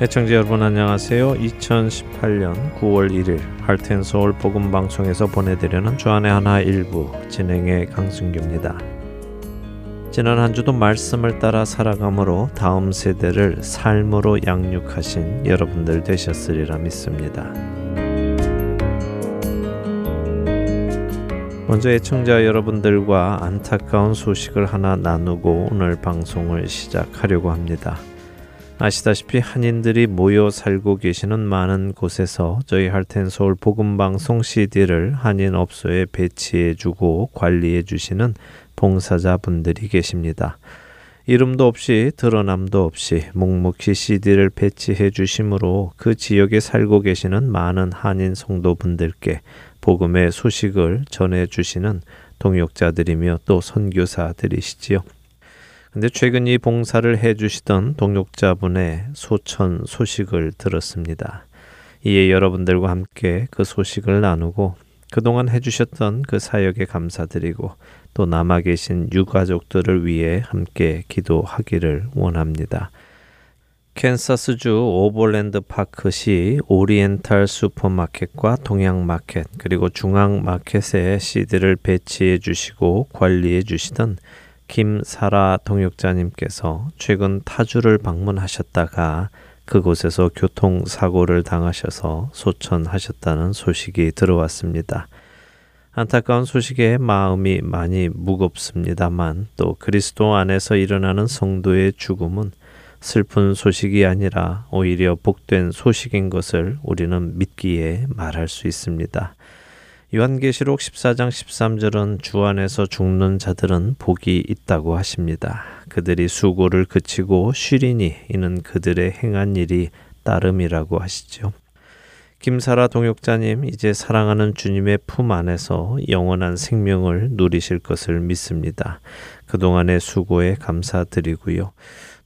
애청자 여러분 안녕하세요. 2018년 9월 1일 할텐서울 복음 방송에서 보내드리는 주안의 하나 일부 진행의 강승규입니다. 지난 한 주도 말씀을 따라 살아감으로 다음 세대를 삶으로 양육하신 여러분들 되셨으리라 믿습니다. 먼저 애청자 여러분들과 안타까운 소식을 하나 나누고 오늘 방송을 시작하려고 합니다. 아시다시피 한인들이 모여 살고 계시는 많은 곳에서 저희 할텐 서울 복음 방송 CD를 한인 업소에 배치해 주고 관리해 주시는 봉사자분들이 계십니다. 이름도 없이 드러남도 없이 묵묵히 CD를 배치해 주심으로 그 지역에 살고 계시는 많은 한인 성도분들께 복음의 소식을 전해 주시는 동역자들이며 또 선교사들이시지요. 근데 최근 이 봉사를 해주시던 동역자분의 소천 소식을 들었습니다. 이에 여러분들과 함께 그 소식을 나누고 그동안 해주셨던 그 사역에 감사드리고 또 남아 계신 유가족들을 위해 함께 기도하기를 원합니다. 캔사스주 오버랜드 파크시 오리엔탈 슈퍼마켓과 동양마켓 그리고 중앙마켓에 CD를 배치해 주시고 관리해 주시던 김사라 동역자님께서 최근 타주를 방문하셨다가 그곳에서 교통사고를 당하셔서 소천하셨다는 소식이 들어왔습니다. 안타까운 소식에 마음이 많이 무겁습니다만 또 그리스도 안에서 일어나는 성도의 죽음은 슬픈 소식이 아니라 오히려 복된 소식인 것을 우리는 믿기에 말할 수 있습니다. 요한계시록 14장 13절은 주 안에서 죽는 자들은 복이 있다고 하십니다. 그들이 수고를 그치고 쉬리니 이는 그들의 행한 일이 따름이라고 하시죠. 김사라 동역자님 이제 사랑하는 주님의 품 안에서 영원한 생명을 누리실 것을 믿습니다. 그동안의 수고에 감사드리고요.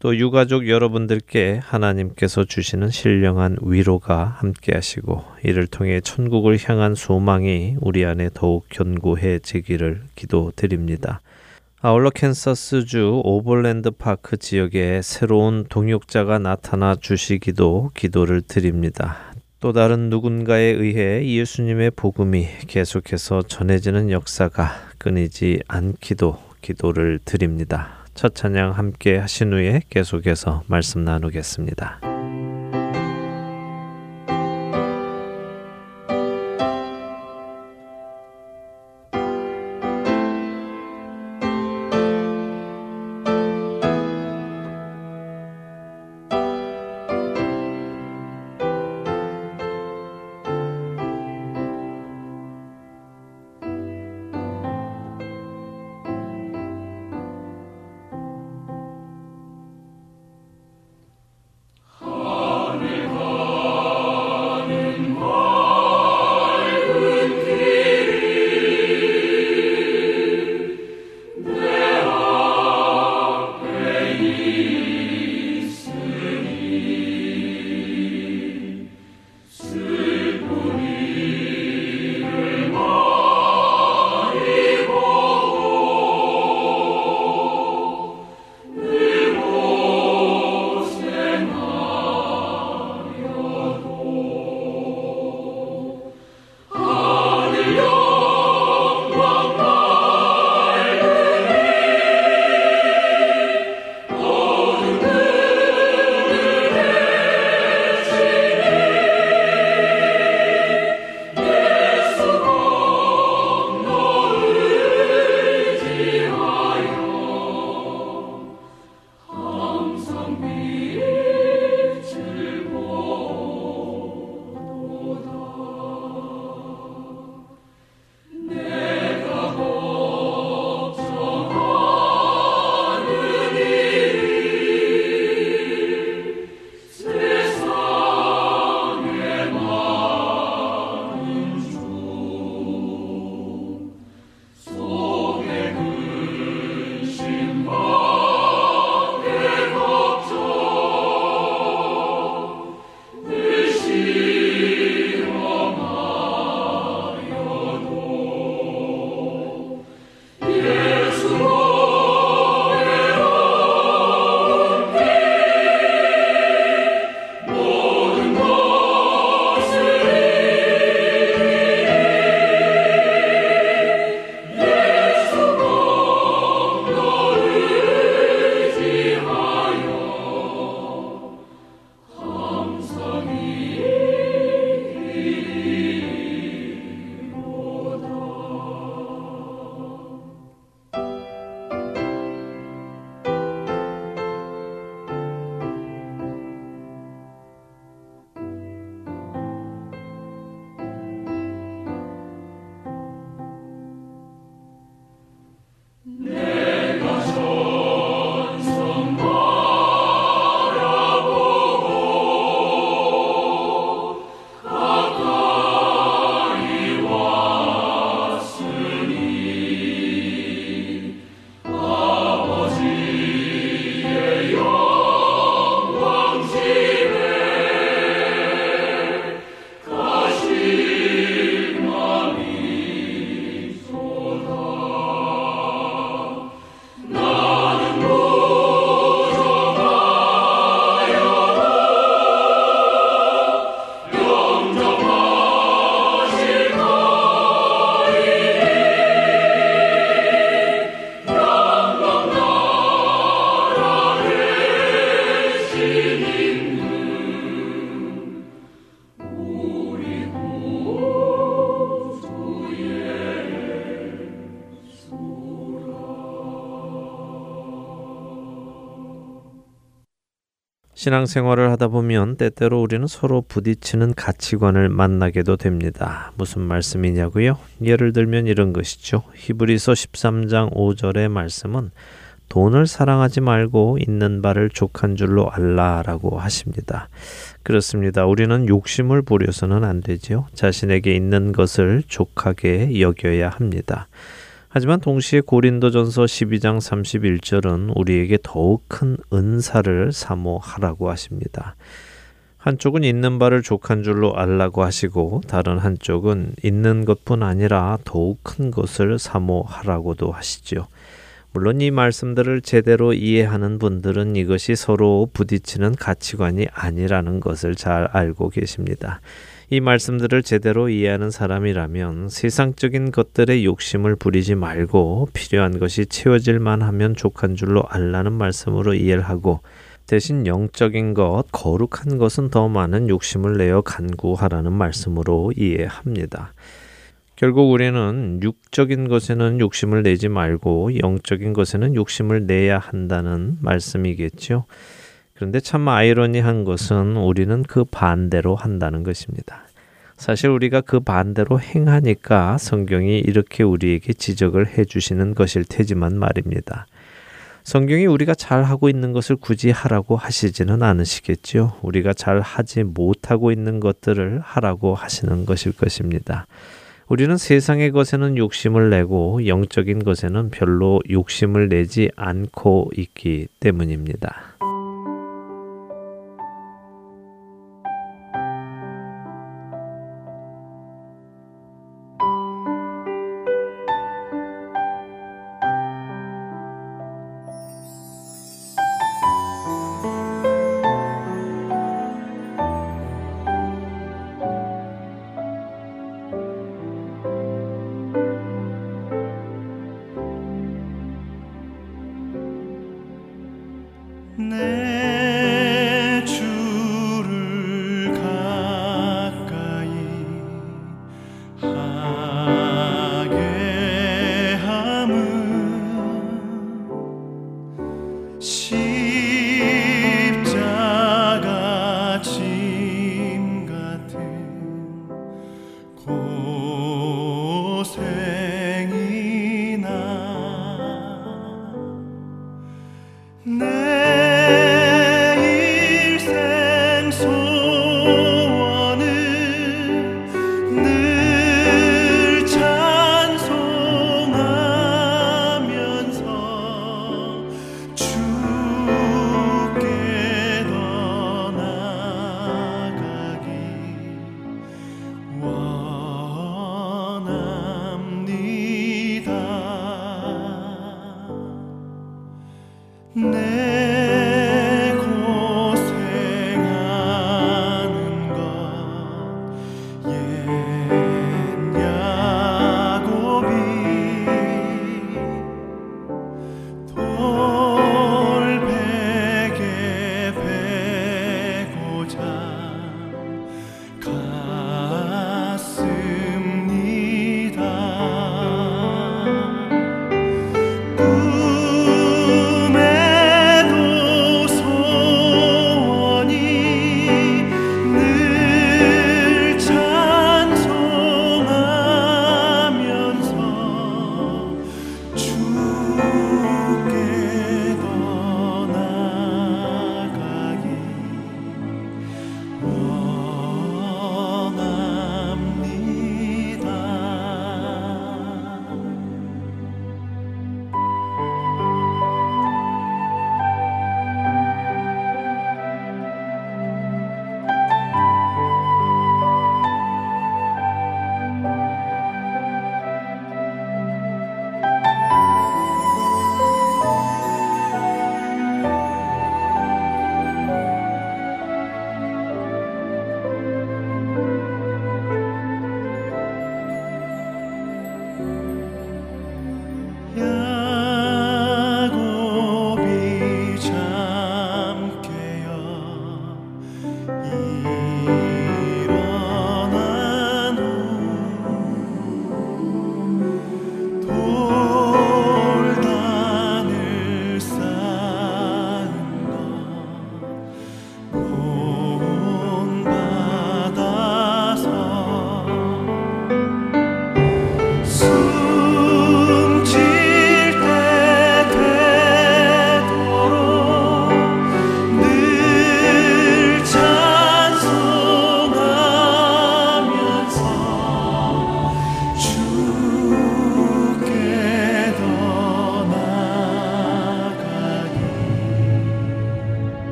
또 유가족 여러분들께 하나님께서 주시는 신령한 위로가 함께 하시고 이를 통해 천국을 향한 소망이 우리 안에 더욱 견고해지기를 기도드립니다. 아울러 캔사스주 오벌랜드 파크 지역에 새로운 동역자가 나타나 주시기도 기도를 드립니다. 또 다른 누군가에 의해 예수님의 복음이 계속해서 전해지는 역사가 끊이지 않기도 기도를 드립니다. 첫 찬양 함께 하신 후에 계속해서 말씀 나누겠습니다. 신앙생활을 하다 보면 때때로 우리는 서로 부딪히는 가치관을 만나게도 됩니다. 무슨 말씀이냐고요? 예를 들면 이런 것이죠. 히브리서 13장 5절의 말씀은 돈을 사랑하지 말고 있는 바를 족한 줄로 알라라고 하십니다. 그렇습니다. 우리는 욕심을 부려서는 안 되지요. 자신에게 있는 것을 족하게 여겨야 합니다. 하지만 동시에 고린도전서 12장 31절은 우리에게 더욱 큰 은사를 사모하라고 하십니다. 한쪽은 있는 바를 족한 줄로 알라고 하시고 다른 한쪽은 있는 것뿐 아니라 더욱 큰 것을 사모하라고도 하시지요. 물론 이 말씀들을 제대로 이해하는 분들은 이것이 서로 부딪히는 가치관이 아니라는 것을 잘 알고 계십니다. 이 말씀들을 제대로 이해하는 사람이라면 세상적인 것들의 욕심을 부리지 말고 필요한 것이 채워질만 하면 족한 줄로 알라는 말씀으로 이해를 하고 대신 영적인 것, 거룩한 것은 더 많은 욕심을 내어 간구하라는 말씀으로 이해합니다. 결국 우리는 육적인 것에는 욕심을 내지 말고 영적인 것에는 욕심을 내야 한다는 말씀이겠죠. 그런데 참 아이러니한 것은 우리는 그 반대로 한다는 것입니다. 사실 우리가 그 반대로 행하니까 성경이 이렇게 우리에게 지적을 해 주시는 것일 테지만 말입니다. 성경이 우리가 잘 하고 있는 것을 굳이 하라고 하시지는 않으시겠죠. 우리가 잘 하지 못하고 있는 것들을 하라고 하시는 것일 것입니다. 우리는 세상의 것에는 욕심을 내고 영적인 것에는 별로 욕심을 내지 않고 있기 때문입니다.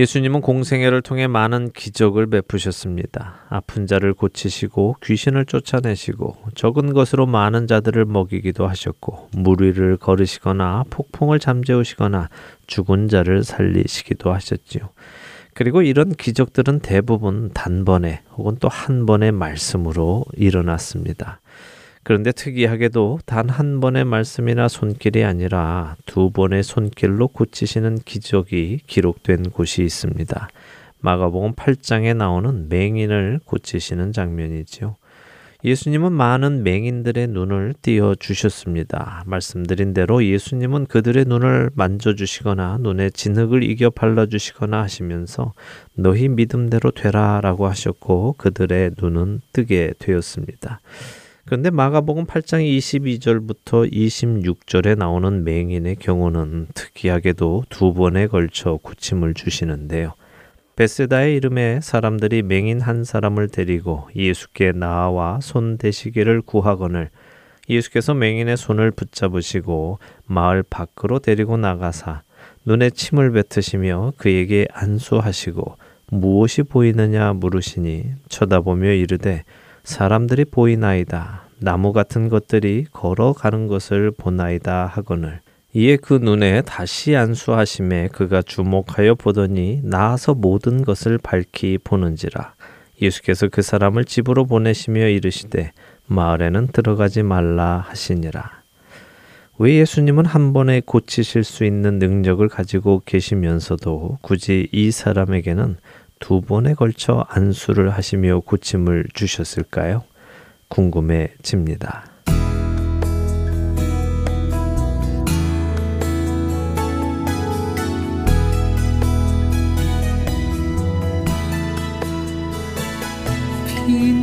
예수님은 공생애를 통해 많은 기적을 베푸셨습니다. 아픈 자를 고치시고 귀신을 쫓아내시고 적은 것으로 많은 자들을 먹이기도 하셨고 물 위를 걸으시거나 폭풍을 잠재우시거나 죽은 자를 살리시기도 하셨지요. 그리고 이런 기적들은 대부분 단번에 혹은 또 한 번의 말씀으로 일어났습니다. 그런데 특이하게도 단 한 번의 말씀이나 손길이 아니라 두 번의 손길로 고치시는 기적이 기록된 곳이 있습니다. 마가복음 8장에 나오는 맹인을 고치시는 장면이지요. 예수님은 많은 맹인들의 눈을 띄어 주셨습니다. 말씀드린 대로 예수님은 그들의 눈을 만져 주시거나 눈에 진흙을 이겨 발라 주시거나 하시면서 너희 믿음대로 되라라고 하셨고 그들의 눈은 뜨게 되었습니다. 그런데 마가복음 8장 22절부터 26절에 나오는 맹인의 경우는 특이하게도 두 번에 걸쳐 고침을 주시는데요. 베세다의 이름에 사람들이 맹인 한 사람을 데리고 예수께 나와 손 대시기를 구하거늘 예수께서 맹인의 손을 붙잡으시고 마을 밖으로 데리고 나가사 눈에 침을 뱉으시며 그에게 안수하시고 무엇이 보이느냐 물으시니 쳐다보며 이르되 사람들이 보이나이다. 나무 같은 것들이 걸어가는 것을 보나이다 하거늘. 이에 그 눈에 다시 안수하심에 그가 주목하여 보더니 나아서 모든 것을 밝히 보는지라. 예수께서 그 사람을 집으로 보내시며 이르시되 마을에는 들어가지 말라 하시니라. 왜 예수님은 한 번에 고치실 수 있는 능력을 가지고 계시면서도 굳이 이 사람에게는 두 번에 걸쳐 안수를 하시며 고침을 주셨을까요? 궁금해집니다. 음.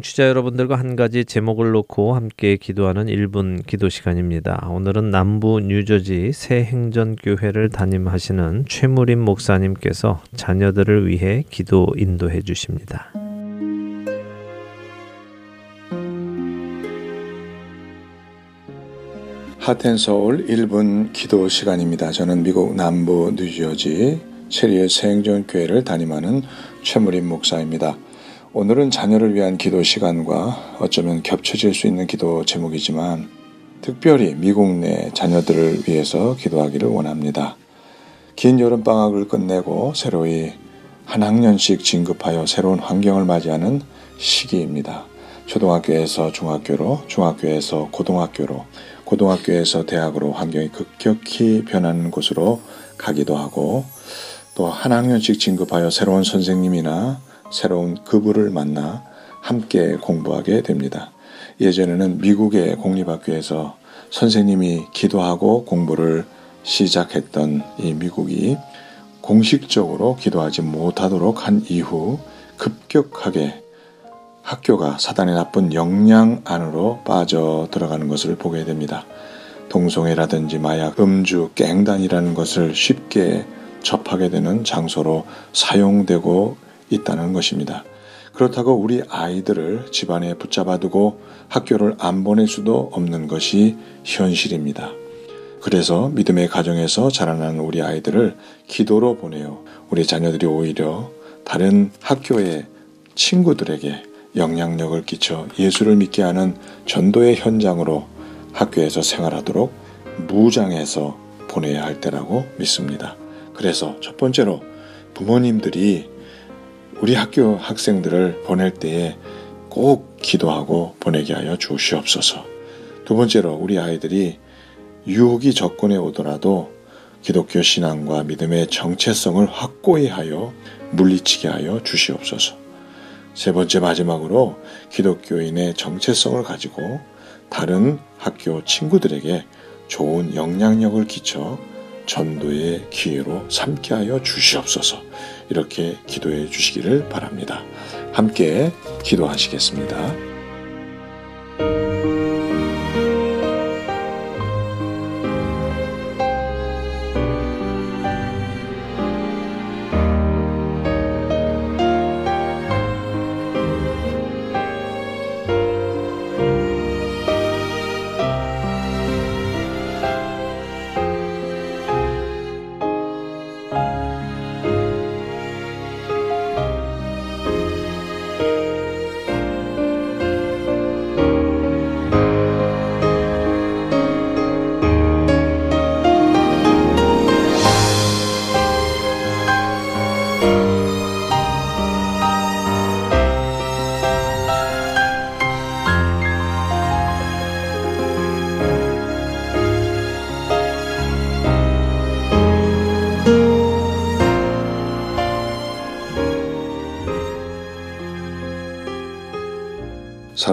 청취자 여러분들과 한 가지 제목을 놓고 함께 기도하는 1분 기도 시간입니다. 오늘은 남부 뉴저지 새 행전교회를 담임하시는 최무림 목사님께서 자녀들을 위해 기도 인도해 주십니다. 하텐 서울 1분 기도 시간입니다. 저는 미국 남부 뉴저지 체리의 새 행전교회를 담임하는 최무림 목사입니다. 오늘은 자녀를 위한 기도 시간과 어쩌면 겹쳐질 수 있는 기도 제목이지만 특별히 미국 내 자녀들을 위해서 기도하기를 원합니다. 긴 여름방학을 끝내고 새로이 한 학년씩 진급하여 새로운 환경을 맞이하는 시기입니다. 초등학교에서 중학교로, 중학교에서 고등학교로, 고등학교에서 대학으로 환경이 급격히 변하는 곳으로 가기도 하고 또 한 학년씩 진급하여 새로운 선생님이나 새로운 그부를 만나 함께 공부하게 됩니다. 예전에는 미국의 공립학교에서 선생님이 기도하고 공부를 시작했던 이 미국이 공식적으로 기도하지 못하도록 한 이후 급격하게 학교가 사단의 나쁜 영향 안으로 빠져 들어가는 것을 보게 됩니다. 동성애라든지 마약, 음주, 깽단이라는 것을 쉽게 접하게 되는 장소로 사용되고 있다는 것입니다. 그렇다고 우리 아이들을 집안에 붙잡아두고 학교를 안 보낼 수도 없는 것이 현실입니다. 그래서 믿음의 가정에서 자라나는 우리 아이들을 기도로 보내요. 우리 자녀들이 오히려 다른 학교의 친구들에게 영향력을 끼쳐 예수를 믿게 하는 전도의 현장으로 학교에서 생활하도록 무장해서 보내야 할 때라고 믿습니다. 그래서 첫 번째로 부모님들이 우리 학교 학생들을 보낼 때에 꼭 기도하고 보내게 하여 주시옵소서. 두 번째로 우리 아이들이 유혹이 접근해 오더라도 기독교 신앙과 믿음의 정체성을 확고히 하여 물리치게 하여 주시옵소서. 세 번째 마지막으로 기독교인의 정체성을 가지고 다른 학교 친구들에게 좋은 영향력을 끼쳐 전도의 기회로 삼게 하여 주시옵소서. 이렇게 기도해 주시기를 바랍니다. 함께 기도하시겠습니다.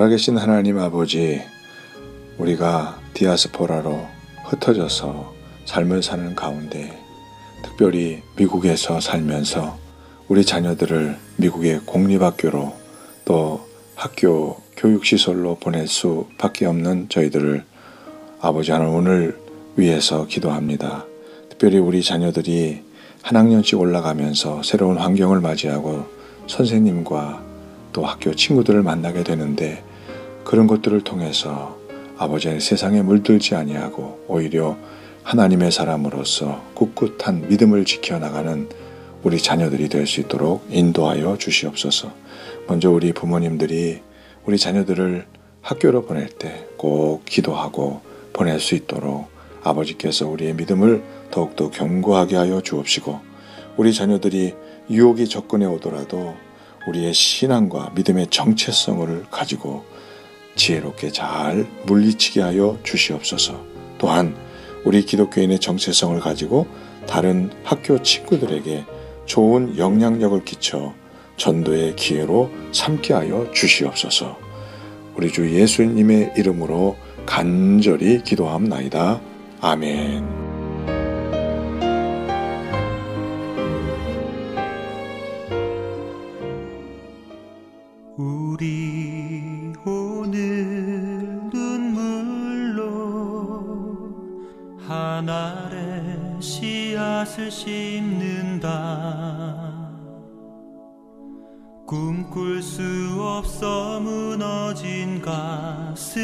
살아계신 하나님 아버지, 우리가 디아스포라로 흩어져서 삶을 사는 가운데 특별히 미국에서 살면서 우리 자녀들을 미국의 공립학교로 또 학교 교육시설로 보낼 수밖에 없는 저희들을 아버지 하나님 오늘 위해서 기도합니다. 특별히 우리 자녀들이 한 학년씩 올라가면서 새로운 환경을 맞이하고 선생님과 또 학교 친구들을 만나게 되는데 그런 것들을 통해서 아버지의 세상에 물들지 아니하고 오히려 하나님의 사람으로서 꿋꿋한 믿음을 지켜나가는 우리 자녀들이 될 수 있도록 인도하여 주시옵소서. 먼저 우리 부모님들이 우리 자녀들을 학교로 보낼 때 꼭 기도하고 보낼 수 있도록 아버지께서 우리의 믿음을 더욱더 견고하게 하여 주옵시고 우리 자녀들이 유혹이 접근해 오더라도 우리의 신앙과 믿음의 정체성을 가지고 지혜롭게 잘 물리치게 하여 주시옵소서. 또한 우리 기독교인의 정체성을 가지고 다른 학교 친구들에게 좋은 영향력을 끼쳐 전도의 기회로 삼게 하여 주시옵소서. 우리 주 예수님의 이름으로 간절히 기도함나이다. 아멘. 씨앗을 심는다. 꿈꿀 수 없어 무너진 가슴에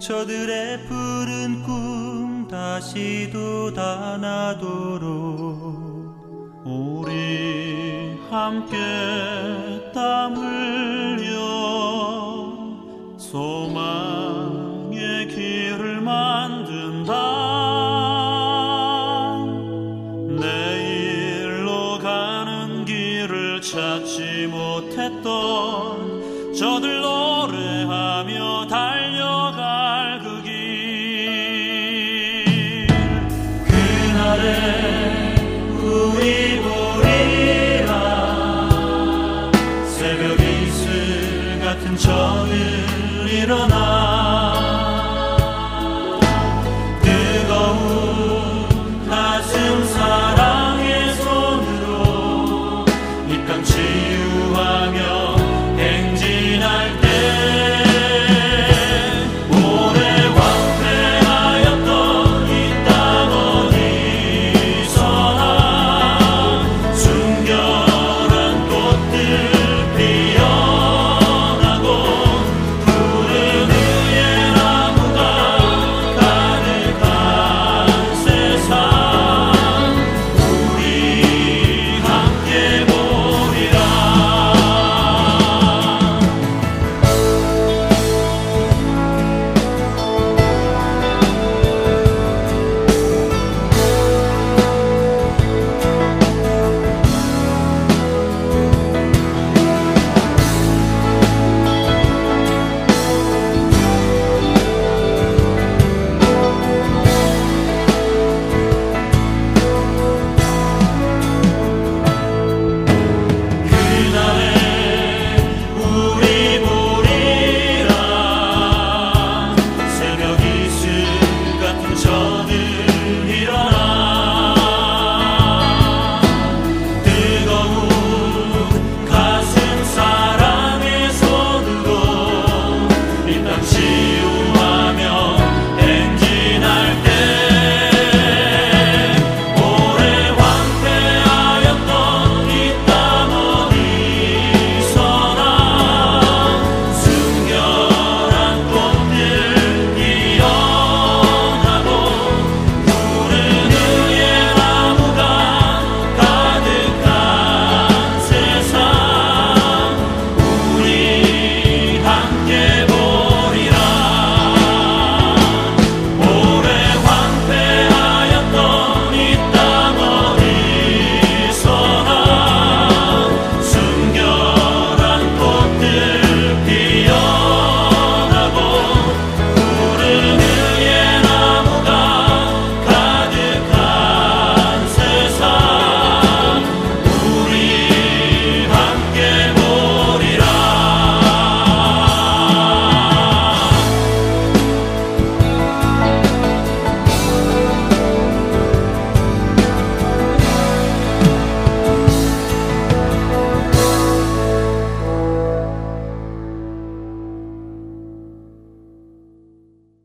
저들의 푸른 꿈 다시 돋아나도록 우리 함께 땀 흘려. 소망 일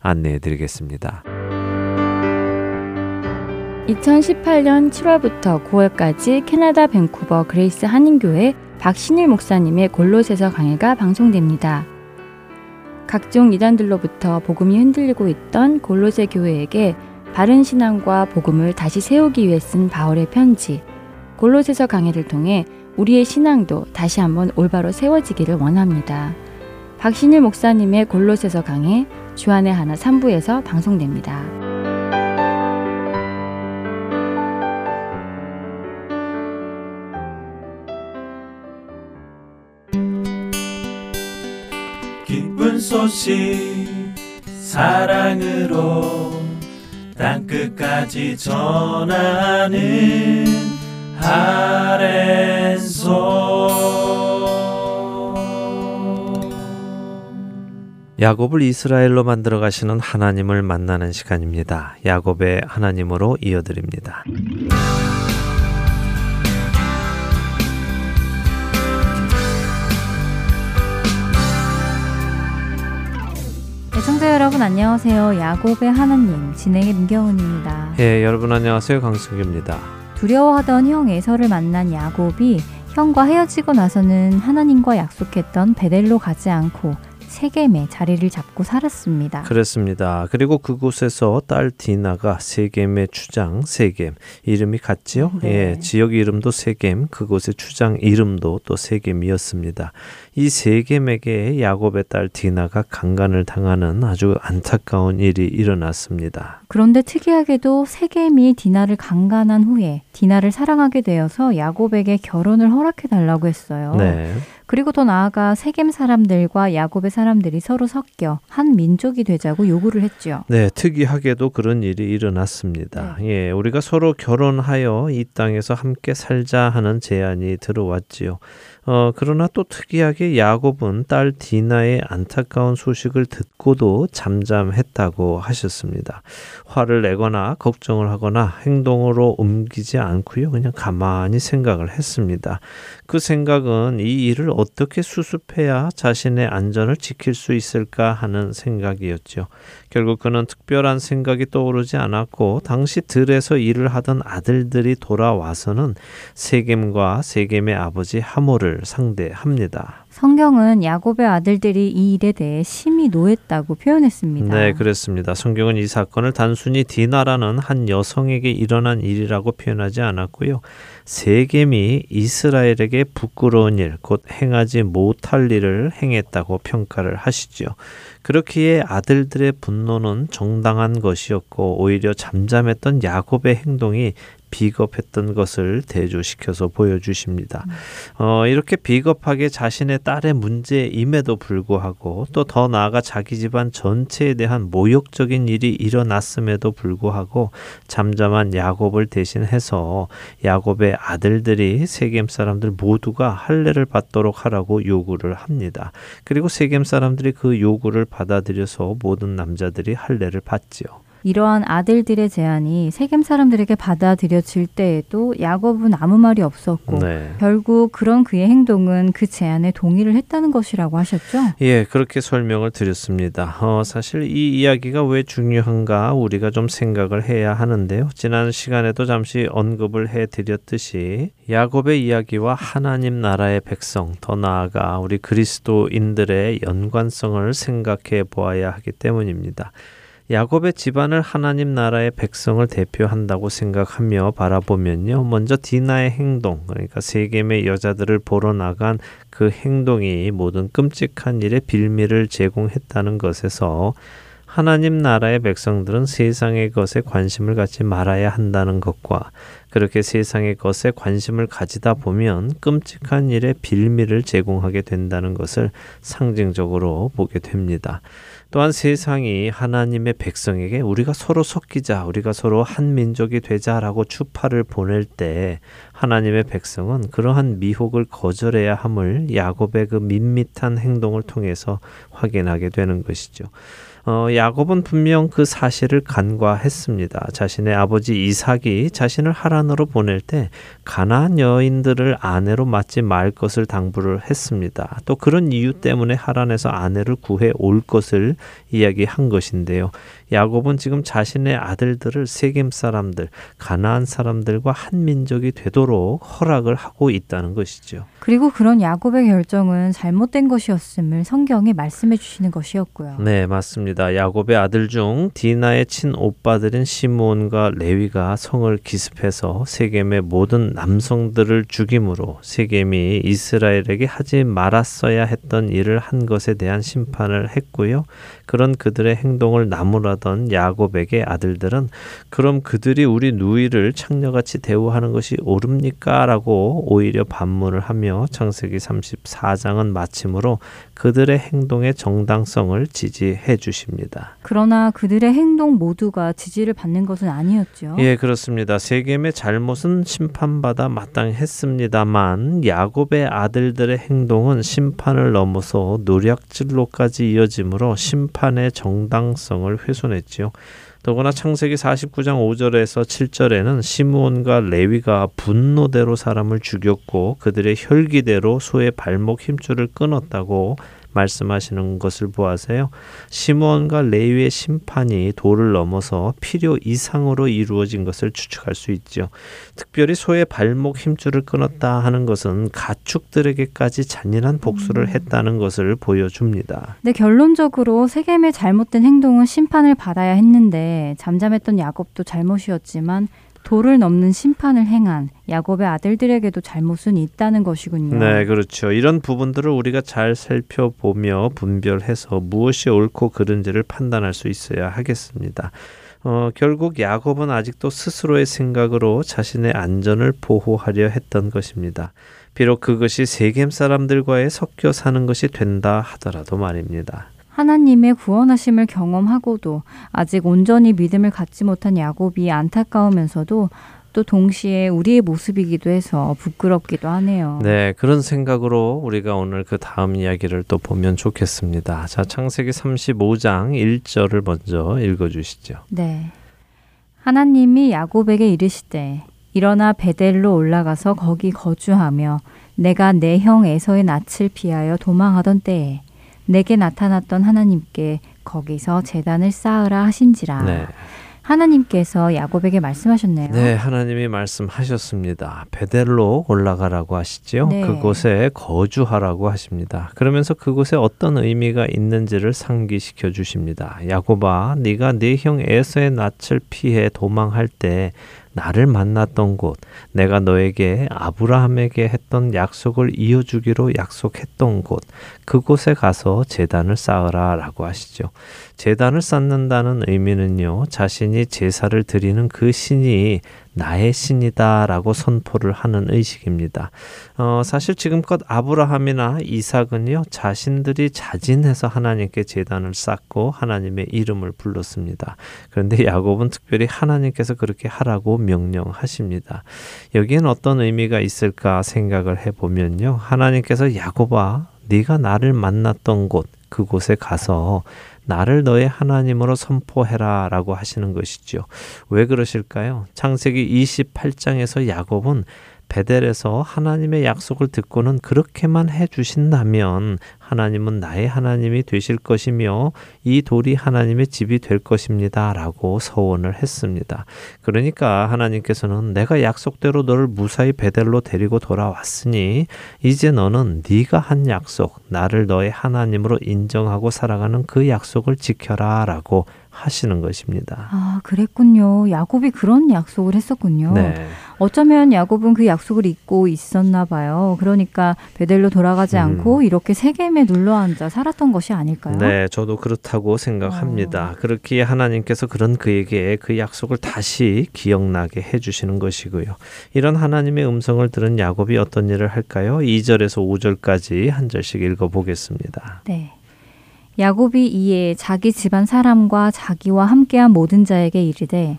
안내해 드리겠습니다. 2018년 7월부터 9월까지 캐나다 밴쿠버 그레이스 한인교회 박신일 목사님의 골로새서 강해가 방송됩니다. 각종 이단들로부터 복음이 흔들리고 있던 골로새 교회에게 바른 신앙과 복음을 다시 세우기 위해 쓴 바울의 편지 골로새서 강해를 통해 우리의 신앙도 다시 한번 올바로 세워지기를 원합니다. 박신일 목사님의 골로새서 강해 주안의 하나 3부에서 방송됩니다. 기쁜 소식 사랑으로 땅끝까지 전하는 아랜소 야곱을 이스라엘로 만들어 가시는 하나님을 만나는 시간입니다. 야곱의 하나님으로 이어드립니다. 애청자 여러분 안녕하세요. 야곱의 하나님 진행의 민경훈입니다. 예, 여러분 안녕하세요. 강승규입니다. 두려워하던 형 에서를 만난 야곱이 형과 헤어지고 나서는 하나님과 약속했던 베델로 가지 않고 세겜에 자리를 잡고 살았습니다. 그렇습니다. 그리고 그곳에서 딸 디나가 세겜의 추장 세겜 이름이 같지요? 네. 예, 지역 이름도 세겜, 그곳의 추장 이름도 또 세겜이었습니다. 이 세겜에게 야곱의 딸 디나가 강간을 당하는 아주 안타까운 일이 일어났습니다. 그런데 특이하게도 세겜이 디나를 강간한 후에 디나를 사랑하게 되어서 야곱에게 결혼을 허락해 달라고 했어요. 네. 그리고 더 나아가 세겜 사람들과 야곱의 사람들이 서로 섞여 한 민족이 되자고 요구를 했죠. 네, 특이하게도 그런 일이 일어났습니다. 예, 우리가 서로 결혼하여 이 땅에서 함께 살자 하는 제안이 들어왔지요. 어, 그러나 또 특이하게 야곱은 딸 디나의 안타까운 소식을 듣고도 잠잠했다고 하셨습니다. 화를 내거나 걱정을 하거나 행동으로 옮기지 않고요. 그냥 가만히 생각을 했습니다. 그 생각은 이 일을 어떻게 수습해야 자신의 안전을 지킬 수 있을까 하는 생각이었죠. 결국 그는 특별한 생각이 떠오르지 않았고 당시 들에서 일을 하던 아들들이 돌아와서는 세겜과 세겜의 아버지 하모를 상대합니다. 성경은 야곱의 아들들이 이 일에 대해 심히 노했다고 표현했습니다. 네, 그렇습니다. 성경은 이 사건을 단순히 디나라는 한 여성에게 일어난 일이라고 표현하지 않았고요. 세겜이 이스라엘에게 부끄러운 일, 곧 행하지 못할 일을 행했다고 평가를 하시지요. 그렇기에 아들들의 분노는 정당한 것이었고 오히려 잠잠했던 야곱의 행동이 비겁했던 것을 대조시켜서 보여주십니다. 어, 이렇게 비겁하게 자신의 딸의 문제임에도 불구하고 또 더 나아가 자기 집안 전체에 대한 모욕적인 일이 일어났음에도 불구하고 잠잠한 야곱을 대신해서 야곱의 아들들이 세겜 사람들 모두가 할례를 받도록 하라고 요구를 합니다. 그리고 세겜 사람들이 그 요구를 받아들여서 모든 남자들이 할례를 받지요. 이러한 아들들의 제안이 세겜 사람들에게 받아들여질 때에도 야곱은 아무 말이 없었고 네. 결국 그런 그의 행동은 그 제안에 동의를 했다는 것이라고 하셨죠. 예, 그렇게 설명을 드렸습니다. 어, 사실 이 이야기가 왜 중요한가 우리가 좀 생각을 해야 하는데요. 지난 시간에도 잠시 언급을 해 드렸듯이 야곱의 이야기와 하나님 나라의 백성, 더 나아가 우리 그리스도인들의 연관성을 생각해 보아야 하기 때문입니다. 야곱의 집안을 하나님 나라의 백성을 대표한다고 생각하며 바라보면요. 먼저 디나의 행동, 그러니까 세겜의 여자들을 보러 나간 그 행동이 모든 끔찍한 일의 빌미를 제공했다는 것에서 하나님 나라의 백성들은 세상의 것에 관심을 갖지 말아야 한다는 것과 그렇게 세상의 것에 관심을 가지다 보면 끔찍한 일의 빌미를 제공하게 된다는 것을 상징적으로 보게 됩니다. 또한 세상이 하나님의 백성에게 우리가 서로 섞이자, 우리가 서로 한 민족이 되자라고 추파를 보낼 때 하나님의 백성은 그러한 미혹을 거절해야 함을 야곱의 그 밋밋한 행동을 통해서 확인하게 되는 것이죠. 어, 야곱은 분명 그 사실을 간과했습니다. 자신의 아버지 이삭이 자신을 하란으로 보낼 때 가나안 여인들을 아내로 맞지 말 것을 당부를 했습니다. 또 그런 이유 때문에 하란에서 아내를 구해 올 것을 이야기한 것인데요. 야곱은 지금 자신의 아들들을 세겜 사람들, 가나안 사람들과 한 민족이 되도록 허락을 하고 있다는 것이죠. 그리고 그런 야곱의 결정은 잘못된 것이었음을 성경에 말씀해 주시는 것이었고요. 네, 맞습니다. 야곱의 아들 중 디나의 친 오빠들인 시므온과 레위가 성을 기습해서 세겜의 모든 남성들을 죽임으로 세겜이 이스라엘에게 하지 말았어야 했던 일을 한 것에 대한 심판을 했고요. 그런 그들의 행동을 나무라도 하던 야곱에게 아들들은 그럼 그들이 우리 누이를 창녀같이 대우하는 것이 옳습니까? 라고 오히려 반문을 하며 창세기 34장은 마침으로 그들의 행동의 정당성을 지지해 주십니다. 그러나 그들의 행동 모두가 지지를 받는 것은 아니었죠. 예, 그렇습니다. 세겜의 잘못은 심판받아 마땅했습니다만 야곱의 아들들의 행동은 심판을 넘어서 노략질로까지 이어지므로 심판의 정당성을 훼손 했지요. 더구나 창세기 49장 5절에서 7절에는 시므온과 레위가 분노대로 사람을 죽였고 그들의 혈기대로 소의 발목 힘줄을 끊었다고 말씀하시는 것을 보아서요. 시므온과 레위의 심판이 도를 넘어서 필요 이상으로 이루어진 것을 추측할 수 있죠. 특별히 소의 발목 힘줄을 끊었다 하는 것은 가축들에게까지 잔인한 복수를 음. 했다는 것을 보여줍니다. 근데 결론적으로 세겜의 잘못된 행동은 심판을 받아야 했는데 잠잠했던 야곱도 잘못이었지만 도를 넘는 심판을 행한 야곱의 아들들에게도 잘못은 있다는 것이군요. 네, 그렇죠. 이런 부분들을 우리가 잘 살펴보며 분별해서 무엇이 옳고 그른지를 판단할 수 있어야 하겠습니다. 어, 결국 야곱은 아직도 스스로의 생각으로 자신의 안전을 보호하려 했던 것입니다. 비록 그것이 세겜 사람들과의 섞여 사는 것이 된다 하더라도 말입니다. 하나님의 구원하심을 경험하고도 아직 온전히 믿음을 갖지 못한 야곱이 안타까우면서도 또 동시에 우리의 모습이기도 해서 부끄럽기도 하네요. 네, 그런 생각으로 우리가 오늘 그 다음 이야기를 또 보면 좋겠습니다. 자, 창세기 35장 1절을 먼저 읽어 주시죠. 네. 하나님이 야곱에게 이르시되 일어나 베델로 올라가서 거기 거주하며 내가 내 형 에서의 낯을 피하여 도망하던 때에 내게 나타났던 하나님께 거기서 재단을 쌓으라 하신지라. 네. 하나님께서 야곱에게 말씀하셨네요. 네, 하나님이 말씀하셨습니다. 베델로 올라가라고 하시지요. 네. 그곳에 거주하라고 하십니다. 그러면서 그곳에 어떤 의미가 있는지를 상기시켜 주십니다. 야곱아, 네가 네 형 에서의 낯을 피해 도망할 때 나를 만났던 곳, 내가 너에게 아브라함에게 했던 약속을 이어주기로 약속했던 곳, 그곳에 가서 재단을 쌓으라 라고 하시죠. 재단을 쌓는다는 의미는요, 자신이 제사를 드리는 그 신이 나의 신이다라고 선포를 하는 의식입니다. 어, 사실 지금껏 아브라함이나 이삭은요, 자신들이 자진해서 하나님께 재단을 쌓고 하나님의 이름을 불렀습니다. 그런데 야곱은 특별히 하나님께서 그렇게 하라고 명령하십니다. 여기엔 어떤 의미가 있을까 생각을 해보면요, 하나님께서 야곱아, 네가 나를 만났던 곳, 그곳에 가서 나를 너의 하나님으로 선포해라 라고 하시는 것이죠. 왜 그러실까요? 창세기 28장에서 야곱은 베델에서 하나님의 약속을 듣고는 그렇게만 해 주신다면 하나님은 나의 하나님이 되실 것이며 이 돌이 하나님의 집이 될 것입니다 라고 서원을 했습니다. 그러니까 하나님께서는 내가 약속대로 너를 무사히 베델로 데리고 돌아왔으니 이제 너는 네가 한 약속 나를 너의 하나님으로 인정하고 살아가는 그 약속을 지켜라 라고 하시는 것입니다. 아, 그랬군요. 야곱이 그런 약속을 했었군요. 네. 어쩌면 야곱은 그 약속을 잊고 있었나 봐요. 그러니까 베델로 돌아가지 음. 않고 이렇게 세겜에 눌러 앉아 살았던 것이 아닐까요? 네, 저도 그렇다고 생각합니다. 어. 그렇기에 하나님께서 그런 그에게 그 약속을 다시 기억나게 해 주시는 것이고요. 이런 하나님의 음성을 들은 야곱이 어떤 일을 할까요? 2절에서 5절까지 한 절씩 읽어 보겠습니다. 네. 야곱이 이에 자기 집안 사람과 자기와 함께한 모든 자에게 이르되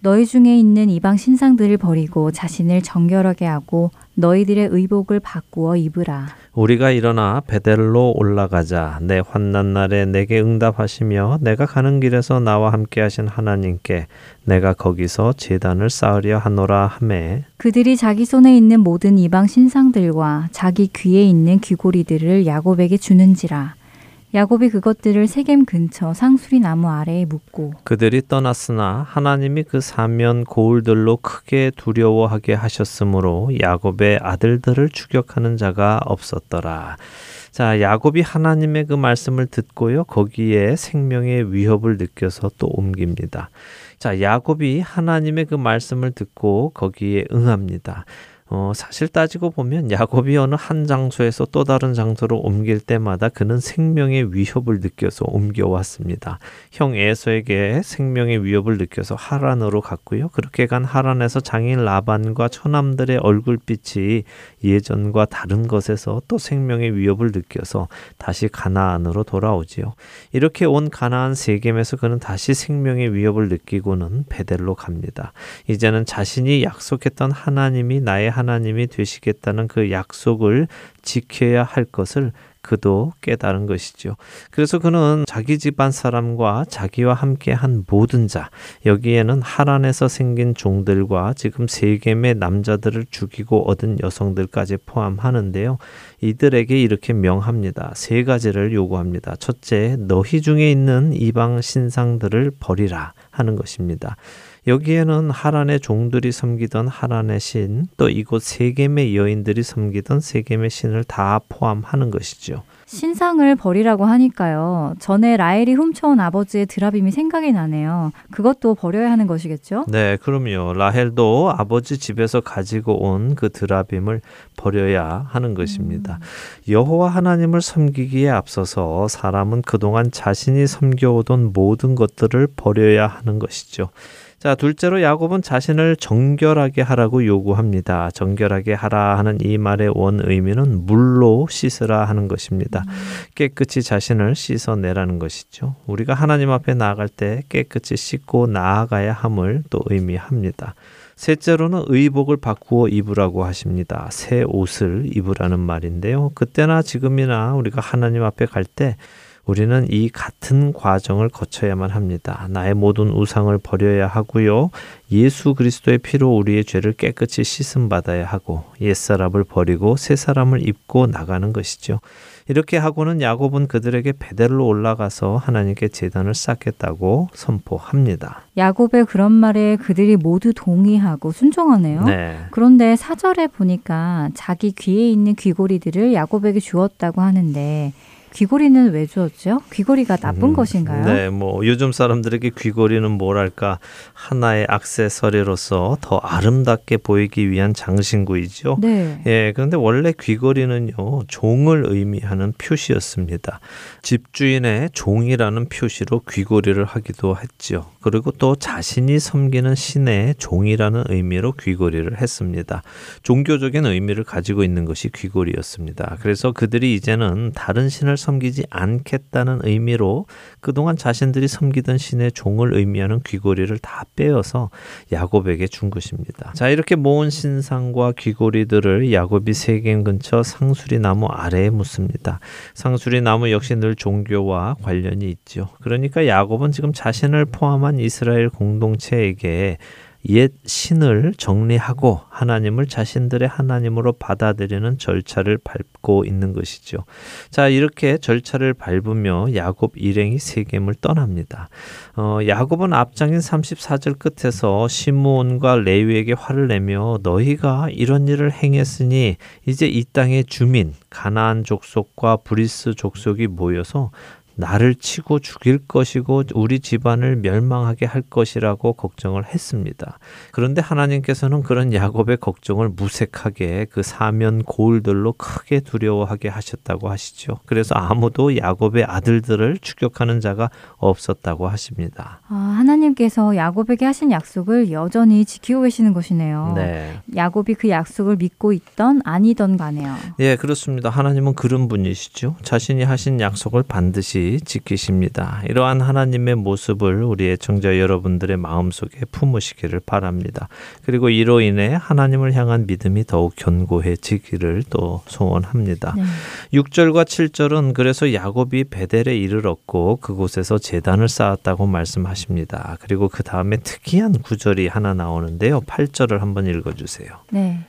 너희 중에 있는 이방 신상들을 버리고 자신을 정결하게 하고 너희들의 의복을 바꾸어 입으라. 우리가 일어나 베델로 올라가자. 내 환난 날에 내게 응답하시며 내가 가는 길에서 나와 함께 하신 하나님께 내가 거기서 제단을 쌓으려 하노라 하매 그들이 자기 손에 있는 모든 이방 신상들과 자기 귀에 있는 귀고리들을 야곱에게 주는지라. 야곱이 그것들을 세겜 근처 상수리 나무 아래에 묻고 그들이 떠났으나 하나님이 그 사면 고울들로 크게 두려워하게 하셨으므로 야곱의 아들들을 추격하는 자가 없었더라. 자, 야곱이 하나님의 그 말씀을 듣고요. 거기에 생명의 위협을 느껴서 또 옮깁니다. 자, 야곱이 하나님의 그 말씀을 듣고 거기에 응합니다. 어, 사실 따지고 보면 야곱이 어느 한 장소에서 또 다른 장소로 옮길 때마다 그는 생명의 위협을 느껴서 옮겨왔습니다. 형 에서에게 생명의 위협을 느껴서 하란으로 갔고요. 그렇게 간 하란에서 장인 라반과 처남들의 얼굴빛이 예전과 다른 것에서 또 생명의 위협을 느껴서 다시 가나안으로 돌아오지요. 이렇게 온 가나안 세겜에서 그는 다시 생명의 위협을 느끼고는 베델로 갑니다. 이제는 자신이 약속했던 하나님이 나의 하 나님이 되시겠다는 그 약속을 지켜야 할 것을 그도 깨달은 것이죠. 그래서 그는 자기 집안 사람과 자기와 함께 한 모든 자, 여기에는 하란에서 생긴 종들과 지금 세겜의 남자들을 죽이고 얻은 여성들까지 포함하는데요. 이들에게 이렇게 명합니다. 세 가지를 요구합니다. 첫째, 너희 중에 있는 이방 신상들을 버리라 하는 것입니다. 여기에는 하란의 종들이 섬기던 하란의 신, 또 이곳 세겜의 여인들이 섬기던 세겜의 신을 다 포함하는 것이죠. 신상을 버리라고 하니까요. 전에 라헬이 훔쳐온 아버지의 드라빔이 생각이 나네요. 그것도 버려야 하는 것이겠죠? 네, 그럼요. 라헬도 아버지 집에서 가지고 온 그 드라빔을 버려야 하는 것입니다. 음. 여호와 하나님을 섬기기에 앞서서 사람은 그동안 자신이 섬겨오던 모든 것들을 버려야 하는 것이죠. 자, 둘째로 야곱은 자신을 정결하게 하라고 요구합니다. 정결하게 하라 하는 이 말의 원 의미는 물로 씻으라 하는 것입니다. 깨끗이 자신을 씻어내라는 것이죠. 우리가 하나님 앞에 나아갈 때 깨끗이 씻고 나아가야 함을 또 의미합니다. 셋째로는 의복을 바꾸어 입으라고 하십니다. 새 옷을 입으라는 말인데요. 그때나 지금이나 우리가 하나님 앞에 갈때 우리는 이 같은 과정을 거쳐야만 합니다. 나의 모든 우상을 버려야 하고요. 예수 그리스도의 피로 우리의 죄를 깨끗이 씻음 받아야 하고 옛사람을 버리고 새 사람을 입고 나가는 것이죠. 이렇게 하고는 야곱은 그들에게 베델로 올라가서 하나님께 제단을 쌓겠다고 선포합니다. 야곱의 그런 말에 그들이 모두 동의하고 순종하네요. 네. 그런데 사절에 보니까 자기 귀에 있는 귀고리들을 야곱에게 주었다고 하는데 귀걸이는 왜 주었죠? 귀걸이가 나쁜 음, 것인가요? 네, 뭐 요즘 사람들에게 귀걸이는 뭐랄까 하나의 악세서리로서 더 아름답게 보이기 위한 장신구이죠. 네. 예, 그런데 원래 귀걸이는요 종을 의미하는 표시였습니다. 집주인의 종이라는 표시로 귀걸이를 하기도 했죠. 그리고 또 자신이 섬기는 신의 종이라는 의미로 귀걸이를 했습니다. 종교적인 의미를 가지고 있는 것이 귀걸이였습니다. 그래서 그들이 이제는 다른 신을 섬기지 않겠다는 의미로 그동안 자신들이 섬기던 신의 종을 의미하는 귀고리를 다 빼어서 야곱에게 준 것입니다. 자, 이렇게 모은 신상과 귀고리들을 야곱이 세겜 근처 상수리 나무 아래에 묻습니다. 상수리 나무 역시 늘 종교와 관련이 있죠. 그러니까 야곱은 지금 자신을 포함한 이스라엘 공동체에게 옛 신을 정리하고 하나님을 자신들의 하나님으로 받아들이는 절차를 밟고 있는 것이죠. 자, 이렇게 절차를 밟으며 야곱 일행이 세겜을 떠납니다. 어, 야곱은 앞장인 34절 끝에서 시므온과 레위에게 화를 내며 너희가 이런 일을 행했으니 이제 이 땅의 주민 가나안 족속과 브리스 족속이 모여서 나를 치고 죽일 것이고 우리 집안을 멸망하게 할 것이라고 걱정을 했습니다. 그런데 하나님께서는 그런 야곱의 걱정을 무색하게 그 사면 고울들로 크게 두려워하게 하셨다고 하시죠. 그래서 아무도 야곱의 아들들을 추격하는 자가 없었다고 하십니다. 아, 하나님께서 야곱에게 하신 약속을 여전히 지키고 계시는 것이네요. 네. 야곱이 그 약속을 믿고 있던 아니던 간에요. 예, 그렇습니다. 하나님은 그런 분이시죠. 자신이 하신 약속을 반드시 지키십니다. 이러한 하나님의 모습을 우리 의 청자 여러분들의 마음속에 품으시기를 바랍니다. 그리고 이로 인해 하나님을 향한 믿음이 더욱 견고해지기를 또 소원합니다. 네. 6절과 7절은 그래서 야곱이 베델에 이르렀고 그곳에서 재단을 쌓았다고 말씀하십니다. 그리고 그 다음에 특이한 구절이 하나 나오는데요. 8절을 한번 읽어 주세요. 네.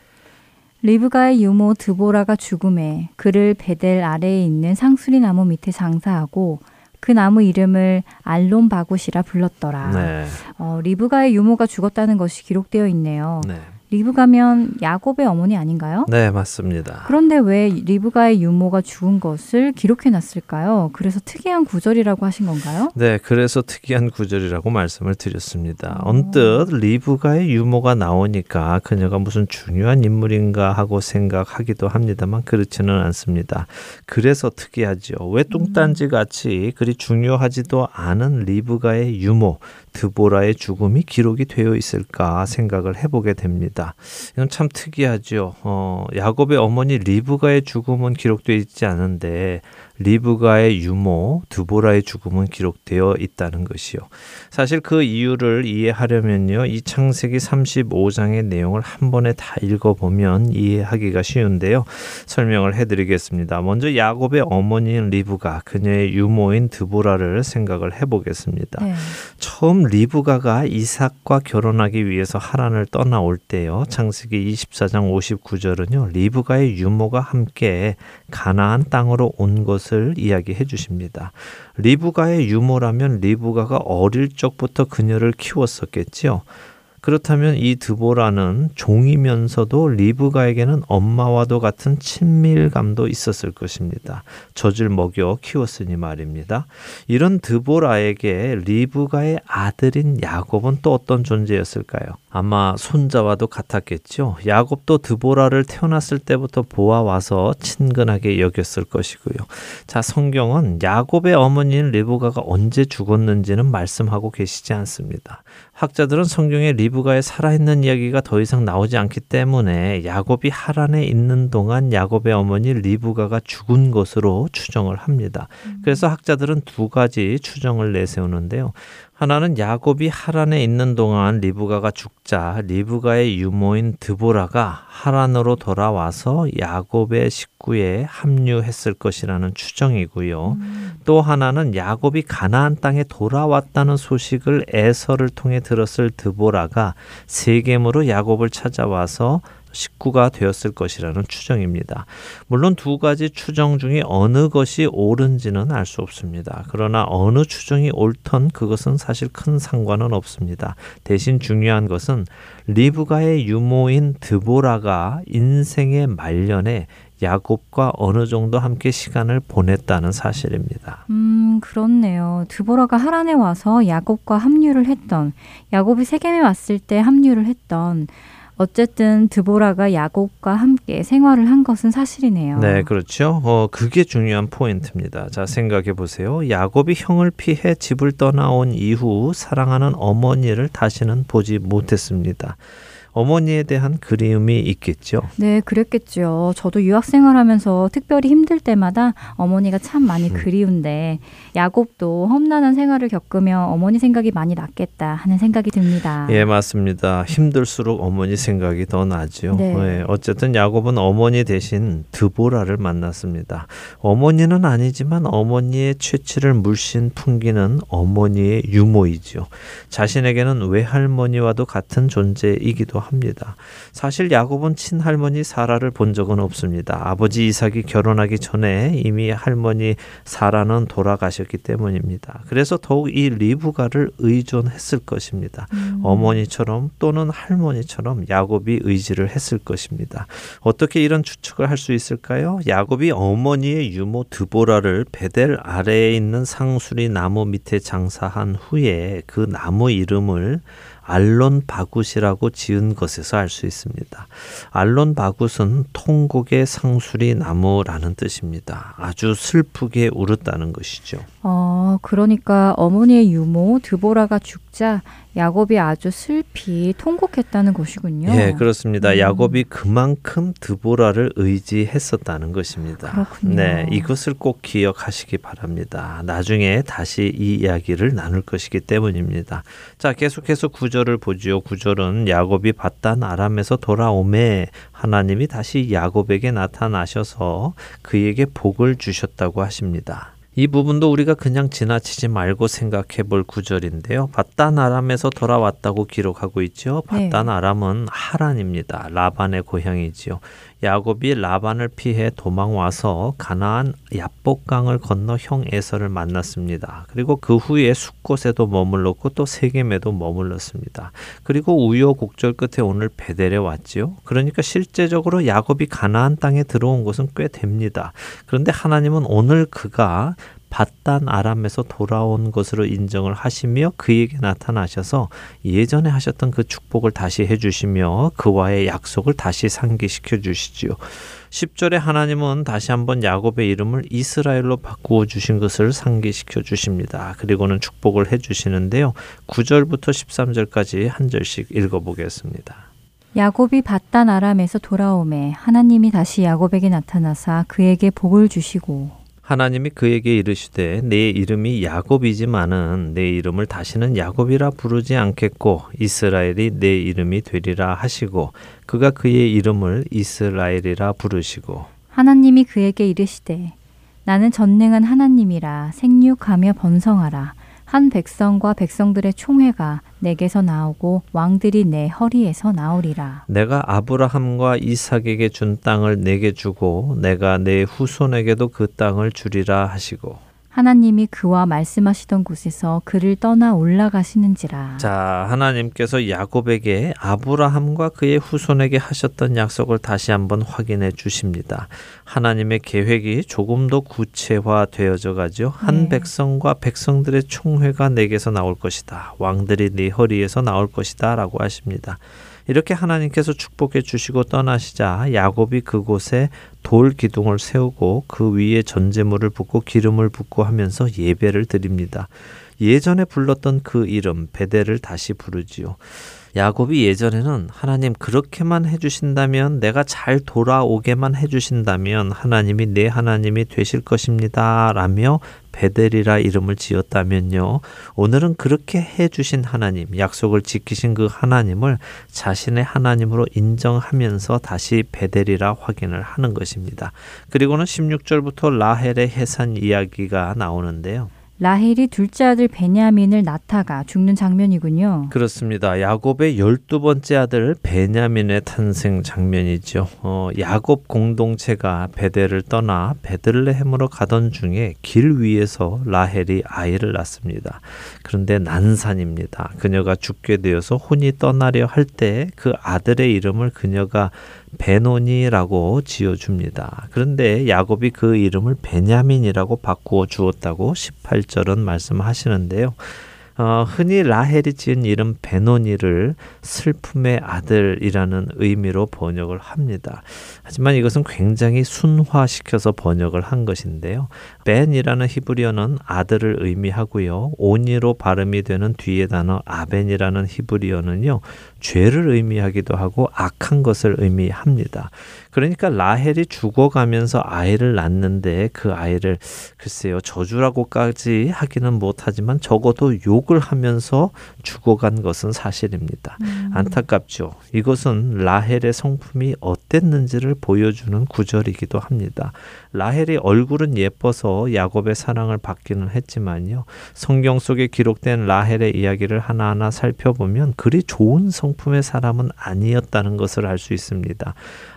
리브가의 유모 드보라가 죽으매 그를 벧엘 아래에 있는 상수리 나무 밑에 장사하고 그 나무 이름을 알론 바굿이라 불렀더라. 네. 어, 리브가의 유모가 죽었다는 것이 기록되어 있네요. 네. 리브가면 야곱의 어머니 아닌가요? 네, 맞습니다. 그런데 왜 리브가의 유모가 죽은 것을 기록해 놨을까요? 그래서 특이한 구절이라고 하신 건가요? 네, 그래서 특이한 구절이라고 말씀을 드렸습니다. 언뜻 리브가의 유모가 나오니까 그녀가 무슨 중요한 인물인가 하고 생각하기도 합니다만 그렇지는 않습니다. 그래서 특이하죠. 왜 뚱딴지 같이 그리 중요하지도 않은 리브가의 유모, 드보라의 죽음이 기록이 되어 있을까 생각을 해보게 됩니다. 이건 참 특이하죠. 어, 야곱의 어머니 리브가의 죽음은 기록되어 있지 않은데 리브가의 유모 드보라의 죽음은 기록되어 있다는 것이요. 사실 그 이유를 이해하려면요. 이 창세기 35장의 내용을 한 번에 다 읽어 보면 이해하기가 쉬운데요. 설명을 해 드리겠습니다. 먼저 야곱의 어머니인 리브가 그녀의 유모인 드보라를 생각을 해 보겠습니다. 네. 처음 리브가가 이삭과 결혼하기 위해서 하란을 떠나올 때요. 창세기 24장 59절은요. 리브가의 유모가 함께 가나안 땅으로 온 것을 이야기해 주십니다. 리브가의 유모라면 리브가가 어릴 적부터 그녀를 키웠었겠지요. 그렇다면 이 드보라는 종이면서도 리브가에게는 엄마와도 같은 친밀감도 있었을 것입니다. 젖을 먹여 키웠으니 말입니다. 이런 드보라에게 리브가의 아들인 야곱은 또 어떤 존재였을까요? 아마 손자와도 같았겠죠. 야곱도 드보라를 태어났을 때부터 보아와서 친근하게 여겼을 것이고요. 자, 성경은 야곱의 어머니인 리브가가 언제 죽었는지는 말씀하고 계시지 않습니다. 학자들은 성경에 리브가의 살아있는 이야기가 더 이상 나오지 않기 때문에 야곱이 하란에 있는 동안 야곱의 어머니 리브가가 죽은 것으로 추정을 합니다. 그래서 학자들은 두 가지 추정을 내세우는데요. 하나는 야곱이 하란에 있는 동안 리브가가 죽자 리브가의 유모인 드보라가 하란으로 돌아와서 야곱의 식구에 합류했을 것이라는 추정이고요. 음. 또 하나는 야곱이 가나안 땅에 돌아왔다는 소식을 에서를 통해 들었을 드보라가 세겜으로 야곱을 찾아와서 식구가 되었을 것이라는 추정입니다. 물론 두 가지 추정 중에 어느 것이 옳은지는 알 수 없습니다. 그러나 어느 추정이 옳던 그것은 사실 큰 상관은 없습니다. 대신 중요한 것은 리브가의 유모인 드보라가 인생의 말년에 야곱과 어느 정도 함께 시간을 보냈다는 사실입니다. 음, 그렇네요. 드보라가 하란에 와서 야곱과 합류를 했던, 야곱이 세겜에 왔을 때 합류를 했던 어쨌든 드보라가 야곱과 함께 생활을 한 것은 사실이네요. 네, 그렇죠. 어, 그게 중요한 포인트입니다. 자, 생각해 보세요. 야곱이 형을 피해 집을 떠나온 이후 사랑하는 어머니를 다시는 보지 못했습니다. 어머니에 대한 그리움이 있겠죠. 네, 그랬겠죠. 저도 유학 생활하면서 특별히 힘들 때마다 어머니가 참 많이 음. 그리운데 야곱도 험난한 생활을 겪으며 어머니 생각이 많이 났겠다 하는 생각이 듭니다. 예, 맞습니다. 힘들수록 어머니 생각이 더 나죠. 네. 네, 어쨌든 야곱은 어머니 대신 드보라를 만났습니다. 어머니는 아니지만 어머니의 최치를 물씬 풍기는 어머니의 유모이죠. 자신에게는 외할머니와도 같은 존재이기도 합니다. 사실 야곱은 친할머니 사라를 본 적은 없습니다. 아버지 이삭이 결혼하기 전에 이미 할머니 사라는 돌아가셨기 때문입니다. 그래서 더욱 이 리브가를 의존했을 것입니다. 음. 어머니처럼 또는 할머니처럼 야곱이 의지를 했을 것입니다. 어떻게 이런 추측을 할 수 있을까요? 야곱이 어머니의 유모 드보라를 베델 아래에 있는 상수리 나무 밑에 장사한 후에 그 나무 이름을 알론 바굿이라고 지은 것에서 알 수 있습니다. 알론 바굿은 통곡의 상수리 나무라는 뜻입니다. 아주 슬프게 울었다는 것이죠. 어, 그러니까 어머니의 유모 드보라가 죽자 야곱이 아주 슬피 통곡했다는 것이군요. 예, 그렇습니다. 음. 야곱이 그만큼 드보라를 의지했었다는 것입니다. 그렇군요. 네, 이것을 꼭 기억하시기 바랍니다. 나중에 다시 이 이야기를 나눌 것이기 때문입니다. 자, 계속해서 구절을 보지요. 구절은 야곱이 바단 아람에서 돌아오매 하나님이 다시 야곱에게 나타나셔서 그에게 복을 주셨다고 하십니다. 이 부분도 우리가 그냥 지나치지 말고 생각해 볼 구절인데요. 바단 아람에서 돌아왔다고 기록하고 있죠. 바단 네. 아람은 하란입니다. 라반의 고향이지요. 야곱이 라반을 피해 도망 와서 가나안 야복강을 건너 형 에서를 만났습니다. 그리고 그 후에 숫곳에도 머물렀고 또 세겜에도 머물렀습니다. 그리고 우여곡절 끝에 오늘 베델에 왔지요. 그러니까 실제적으로 야곱이 가나안 땅에 들어온 것은 꽤 됩니다. 그런데 하나님은 오늘 그가 바단 아람에서 돌아온 것으로 인정을 하시며 그에게 나타나셔서 예전에 하셨던 그 축복을 다시 해주시며 그와의 약속을 다시 상기시켜 주시지요. 10절에 하나님은 다시 한번 야곱의 이름을 이스라엘로 바꾸어 주신 것을 상기시켜 주십니다. 그리고는 축복을 해 주시는데요. 9절부터 13절까지 한 절씩 읽어 보겠습니다. 야곱이 바단 아람에서 돌아오매 하나님이 다시 야곱에게 나타나사 그에게 복을 주시고 하나님이 그에게 이르시되 내 이름이 야곱이지만은 내 이름을 다시는 야곱이라 부르지 않겠고 이스라엘이 내 이름이 되리라 하시고 그가 그의 이름을 이스라엘이라 부르시고. 하나님이 그에게 이르시되 나는 전능한 하나님이라 생육하며 번성하라 한 백성과 백성들의 총회가 내게서 나오고 왕들이 내 허리에서 나오리라. 내가 아브라함과 이삭에게 준 땅을 내게 주고 내가 내 후손에게도 그 땅을 주리라 하시고 하나님이 그와 말씀하시던 곳에서 그를 떠나 올라가시는지라. 자, 하나님께서 야곱에게 아브라함과 그의 후손에게 하셨던 약속을 다시 한번 확인해 주십니다. 하나님의 계획이 조금 더 구체화되어져 가죠. 한 네. 백성과 백성들의 총회가 내게서 나올 것이다. 왕들이 네 허리에서 나올 것이다라고 하십니다. 이렇게 하나님께서 축복해 주시고 떠나시자 야곱이 그곳에 돌 기둥을 세우고 그 위에 전제물을 붓고 기름을 붓고 하면서 예배를 드립니다. 예전에 불렀던 그 이름 베델을 다시 부르지요. 야곱이 예전에는 하나님 그렇게만 해주신다면 내가 잘 돌아오게만 해주신다면 하나님이 내 하나님이 되실 것입니다. 라며 베델이라 이름을 지었다면요. 오늘은 그렇게 해주신 하나님, 약속을 지키신 그 하나님을 자신의 하나님으로 인정하면서 다시 베델이라 확인을 하는 것입니다. 그리고는 16절부터 라헬의 해산 이야기가 나오는데요. 라헬이 둘째 아들 베냐민을 낳다가 죽는 장면이군요. 그렇습니다. 야곱의 열두 번째 아들 베냐민의 탄생 장면이죠. 어, 야곱 공동체가 베델을 떠나 베들레헴으로 가던 중에 길 위에서 라헬이 아이를 낳습니다. 그런데 난산입니다. 그녀가 죽게 되어서 혼이 떠나려 할 때 그 아들의 이름을 그녀가 베노니라고 지어줍니다. 그런데 야곱이 그 이름을 베냐민이라고 바꾸어 주었다고 18절은 말씀하시는데요. 어, 흔히 라헬이 지은 이름 베노니를 슬픔의 아들이라는 의미로 번역을 합니다. 하지만 이것은 굉장히 순화시켜서 번역을 한 것인데요. 벤이라는 히브리어는 아들을 의미하고요. 오니로 발음이 되는 뒤에 단어 아벤이라는 히브리어는요. 죄를 의미하기도 하고 악한 것을 의미합니다. 그러니까 라헬이 죽어가면서 아이를 낳는데 그 아이를 글쎄요 저주라고까지 하기는 못하지만 적어도 욕을 하면서 죽어간 것은 사실입니다. 음. 안타깝죠. 이것은 라헬의 성품이 어땠는지를 보여주는 구절이기도 합니다. 라헬의 얼굴은 예뻐서 야곱의 사랑을 받기는 했지만요. 성경 속에 기록된 라헬의 이야기를 하나하나 살펴보면 그리 좋은 성품의 사람은 아니었다는 것을 알 수 있습니다.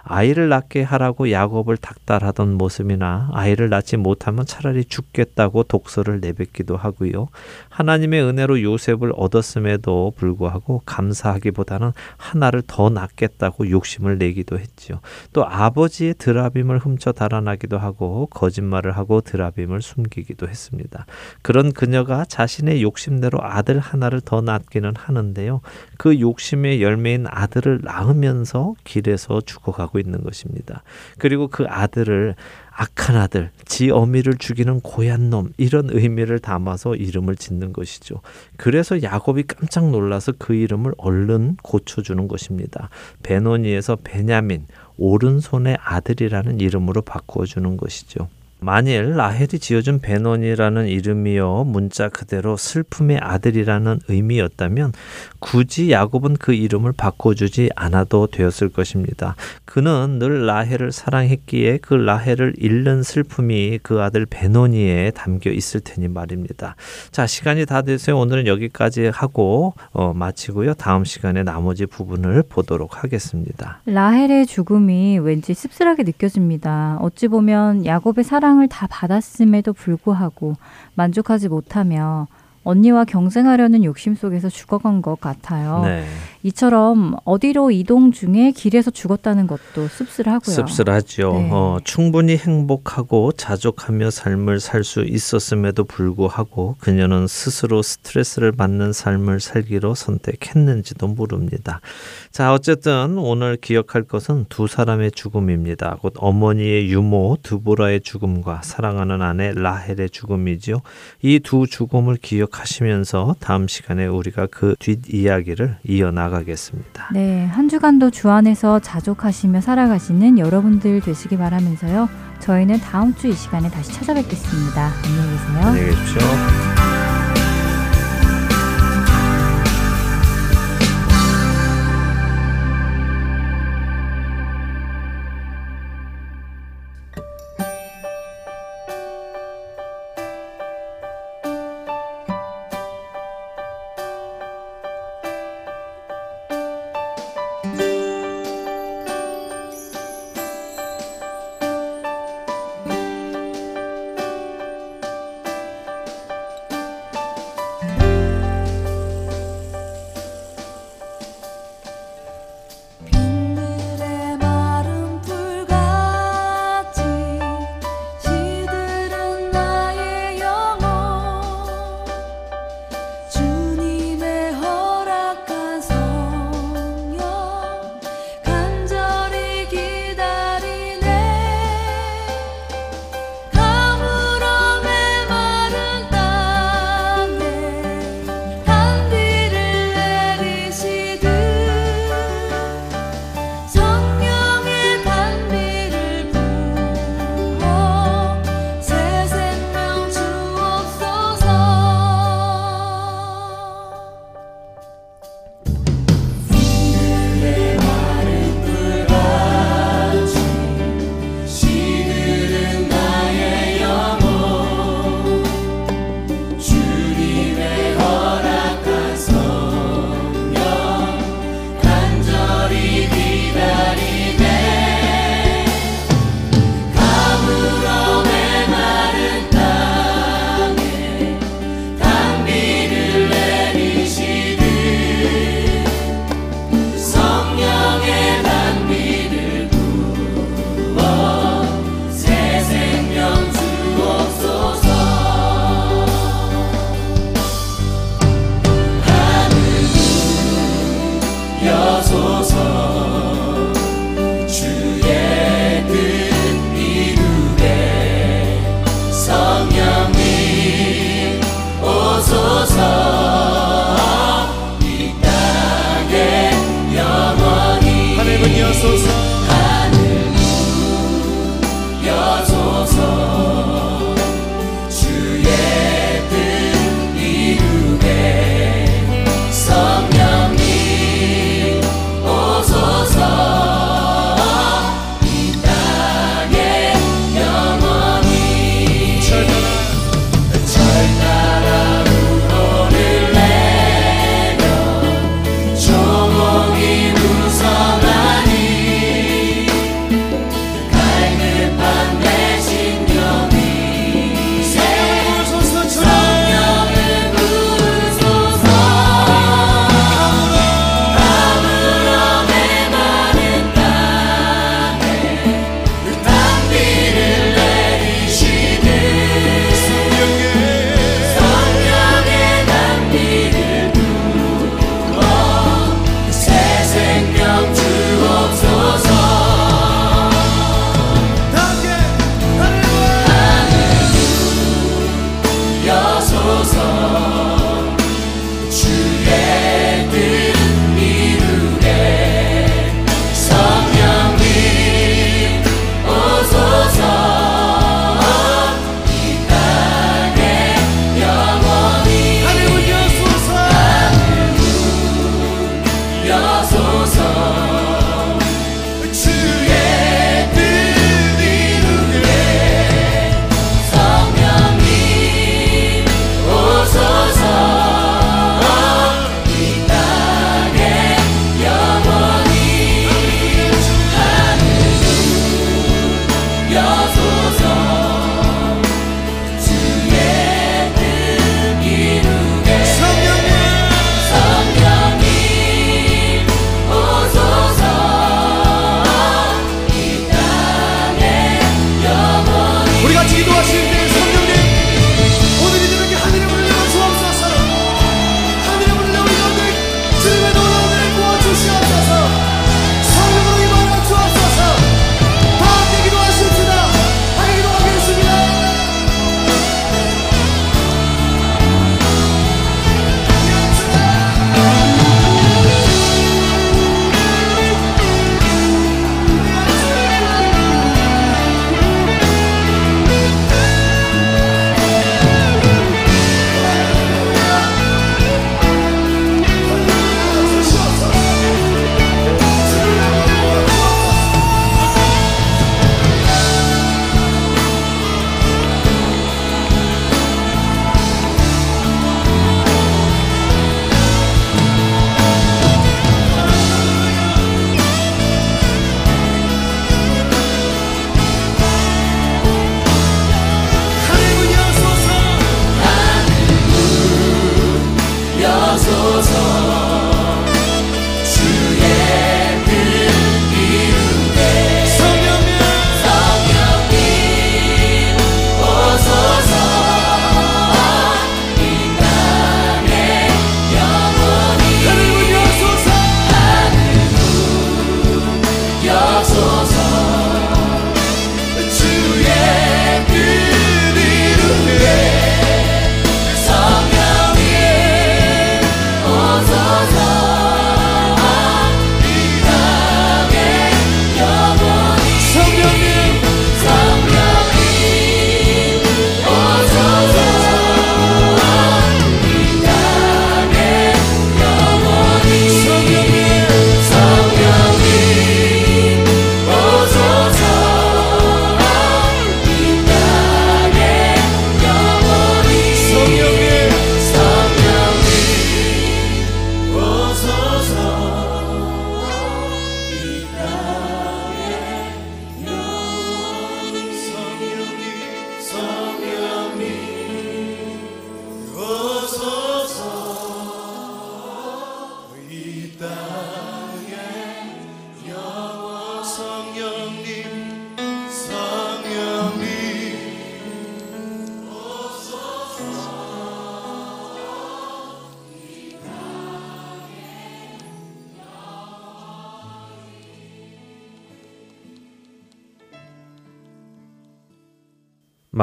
아이를 낳게 하라고 야곱을 닥달하던 모습이나 아이를 낳지 못하면 차라리 죽겠다고 독서를 내뱉기도 하고요. 하나님의 은혜로 요셉을 얻었음에도 불구하고 감사하기보다는 하나를 더 낳겠다고 욕심을 내기도 했지요. 또 아버지의 드라빔을 훔쳐 달아나기도 하고 거짓말을 하고 드라빔을 숨기기도 했습니다. 그런 그녀가 자신의 욕심대로 아들 하나를 더 낳기는 하는데요. 그 욕심의 열매인 아들을 낳으면서 길에서 죽어가고 있는 것입니다. 그리고 그 아들을 악한 아들, 지 어미를 죽이는 고얀 놈 이런 의미를 담아서 이름을 짓는 것이죠. 그래서 야곱이 깜짝 놀라서 그 이름을 얼른 고쳐주는 것입니다. 베노니에서 베냐민, 오른손의 아들이라는 이름으로 바꾸어 주는 것이죠. 만일 라헬이 지어준 베논이라는 이름이요 문자 그대로 슬픔의 아들이라는 의미였다면 굳이 야곱은 그 이름을 바꿔주지 않아도 되었을 것입니다. 그는 늘 라헬을 사랑했기에 그 라헬을 잃는 슬픔이 그 아들 베노니에 담겨 있을 테니 말입니다. 자 시간이 다 돼서 오늘은 여기까지 하고 어, 마치고요. 다음 시간에 나머지 부분을 보도록 하겠습니다. 라헬의 죽음이 왠지 씁쓸하게 느껴집니다. 어찌 보면 야곱의 사랑 을 다 받았음에도 불구하고 만족하지 못하며 언니와 경쟁하려는 욕심 속에서 죽어간 것 같아요. 네. 이처럼 어디로 이동 중에 길에서 죽었다는 것도 씁쓸하고요. 씁쓸하죠. 네. 어, 충분히 행복하고 자족하며 삶을 살 수 있었음에도 불구하고 그녀는 스스로 스트레스를 받는 삶을 살기로 선택했는지도 모릅니다. 자, 어쨌든 오늘 기억할 것은 두 사람의 죽음입니다. 곧 어머니의 유모 드보라의 죽음과 사랑하는 아내 라헬의 죽음이지요. 이 두 죽음을 기억 하시면서 다음 시간에 우리가 그 뒷이야기를 이어나가겠습니다. 네, 한 주간도 주 안에서 자족하시며 살아가시는 여러분들 되시기 바라면서요. 저희는 다음 주 이 시간에 다시 찾아뵙겠습니다. 안녕히 계세요. 안녕히 계십시오. 여소서.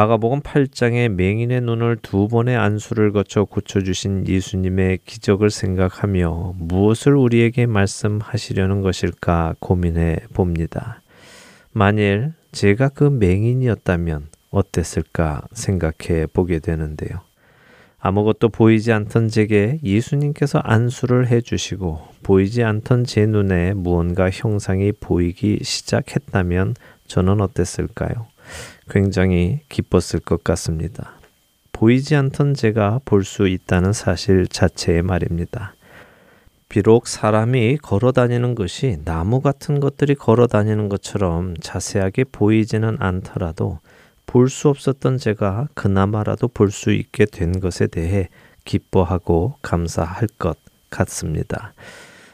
마가복음 8장의 맹인의 눈을 두 번의 안수를 거쳐 고쳐주신 예수님의 기적을 생각하며 무엇을 우리에게 말씀하시려는 것일까 고민해 봅니다. 만일 제가 그 맹인이었다면 어땠을까 생각해 보게 되는데요. 아무것도 보이지 않던 제게 예수님께서 안수를 해주시고 보이지 않던 제 눈에 무언가 형상이 보이기 시작했다면 저는 어땠을까요? 굉장히 기뻤을 것 같습니다. 보이지 않던 제가 볼 수 있다는 사실 자체의 말입니다. 비록 사람이 걸어 다니는 것이 나무 같은 것들이 걸어 다니는 것처럼 자세하게 보이지는 않더라도 볼 수 없었던 제가 그나마라도 볼 수 있게 된 것에 대해 기뻐하고 감사할 것 같습니다.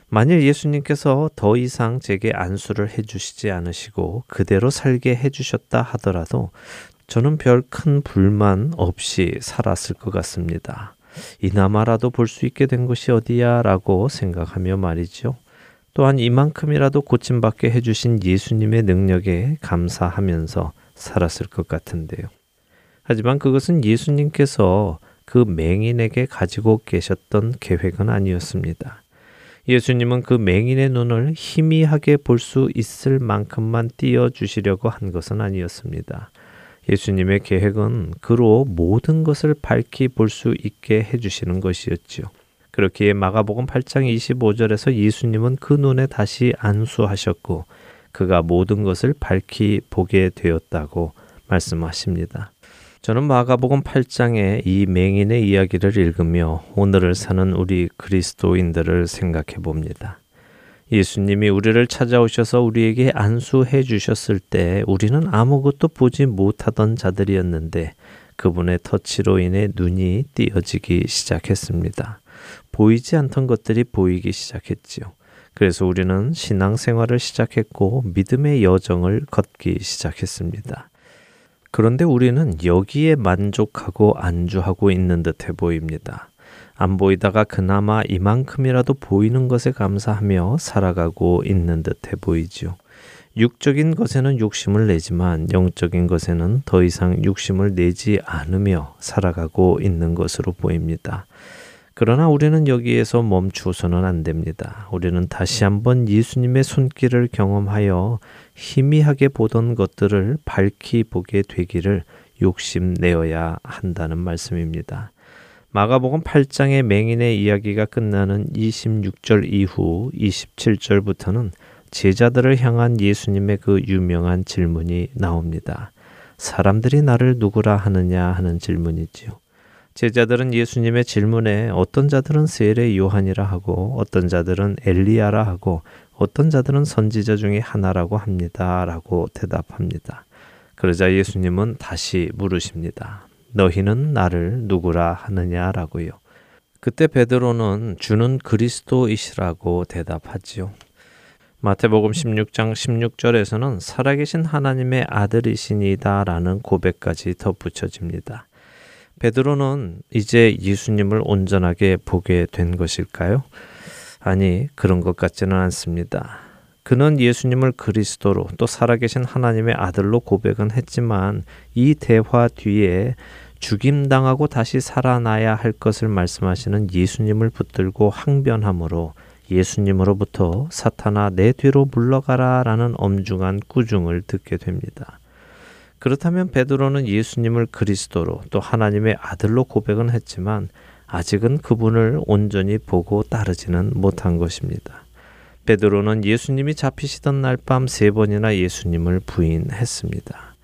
만일 예수님께서 더 이상 제게 안수를 해주시지 않으시고 그대로 살게 해주셨다 하더라도 저는 별 큰 불만 없이 살았을 것 같습니다. 이나마라도 볼 수 있게 된 것이 어디야 라고 생각하며 말이죠. 또한 이만큼이라도 고침받게 해주신 예수님의 능력에 감사하면서 살았을 것 같은데요. 하지만 그것은 예수님께서 그 맹인에게 가지고 계셨던 계획은 아니었습니다. 예수님은 그 맹인의 눈을 희미하게 볼 수 있을 만큼만 띄워 주시려고 한 것은 아니었습니다. 예수님의 계획은 그로 모든 것을 밝히 볼 수 있게 해 주시는 것이었지요. 그렇기에 마가복음 8장 25절에서 예수님은 그 눈에 다시 안수하셨고 그가 모든 것을 밝히 보게 되었다고 말씀하십니다. 저는 마가복음 8장의 이 맹인의 이야기를 읽으며 오늘을 사는 우리 그리스도인들을 생각해 봅니다. 예수님이 우리를 찾아오셔서 우리에게 안수해 주셨을 때 우리는 아무것도 보지 못하던 자들이었는데 그분의 터치로 인해 눈이 띄어지기 시작했습니다. 보이지 않던 것들이 보이기 시작했지요. 그래서 우리는 신앙생활을 시작했고 믿음의 여정을 걷기 시작했습니다. 그런데 우리는 여기에 만족하고 안주하고 있는 듯해 보입니다. 안 보이다가 그나마 이만큼이라도 보이는 것에 감사하며 살아가고 있는 듯해 보이지요. 육적인 것에는 욕심을 내지만 영적인 것에는 더 이상 욕심을 내지 않으며 살아가고 있는 것으로 보입니다. 그러나 우리는 여기에서 멈추어서는 안 됩니다. 우리는 다시 한번 예수님의 손길을 경험하여 희미하게 보던 것들을 밝히 보게 되기를 욕심내어야 한다는 말씀입니다. 마가복음 8장의 맹인의 이야기가 끝나는 26절 이후 27절부터는 제자들을 향한 예수님의 그 유명한 질문이 나옵니다. 사람들이 나를 누구라 하느냐 하는 질문이지요. 제자들은 예수님의 질문에 어떤 자들은 세례 요한이라 하고 어떤 자들은 엘리야라 하고 어떤 자들은 선지자 중에 하나라고 합니다라고 대답합니다. 그러자 예수님은 다시 물으십니다. 너희는 나를 누구라 하느냐라고요. 그때 베드로는 주는 그리스도이시라고 대답하지요. 마태복음 16장 16절에서는 살아계신 하나님의 아들이시니다라는 고백까지 덧붙여집니다. 베드로는 이제 예수님을 온전하게 보게 된 것일까요? 아니, 그런 것 같지는 않습니다. 그는 예수님을 그리스도로 또 살아계신 하나님의 아들로 고백은 했지만 이 대화 뒤에 죽임당하고 다시 살아나야 할 것을 말씀하시는 예수님을 붙들고 항변함으로 예수님으로부터 사탄아 내 뒤로 물러가라 라는 엄중한 꾸중을 듣게 됩니다. 그렇다면 베드로는 예수님을 그리스도로 또 하나님의 아들로 고백은 했지만 아직은 그분을 온전히 보고 따르지는 못한 것입니다. 베드로는 예수님이 잡히시던 날 밤 세 번이나 예수님을 부인했습니다.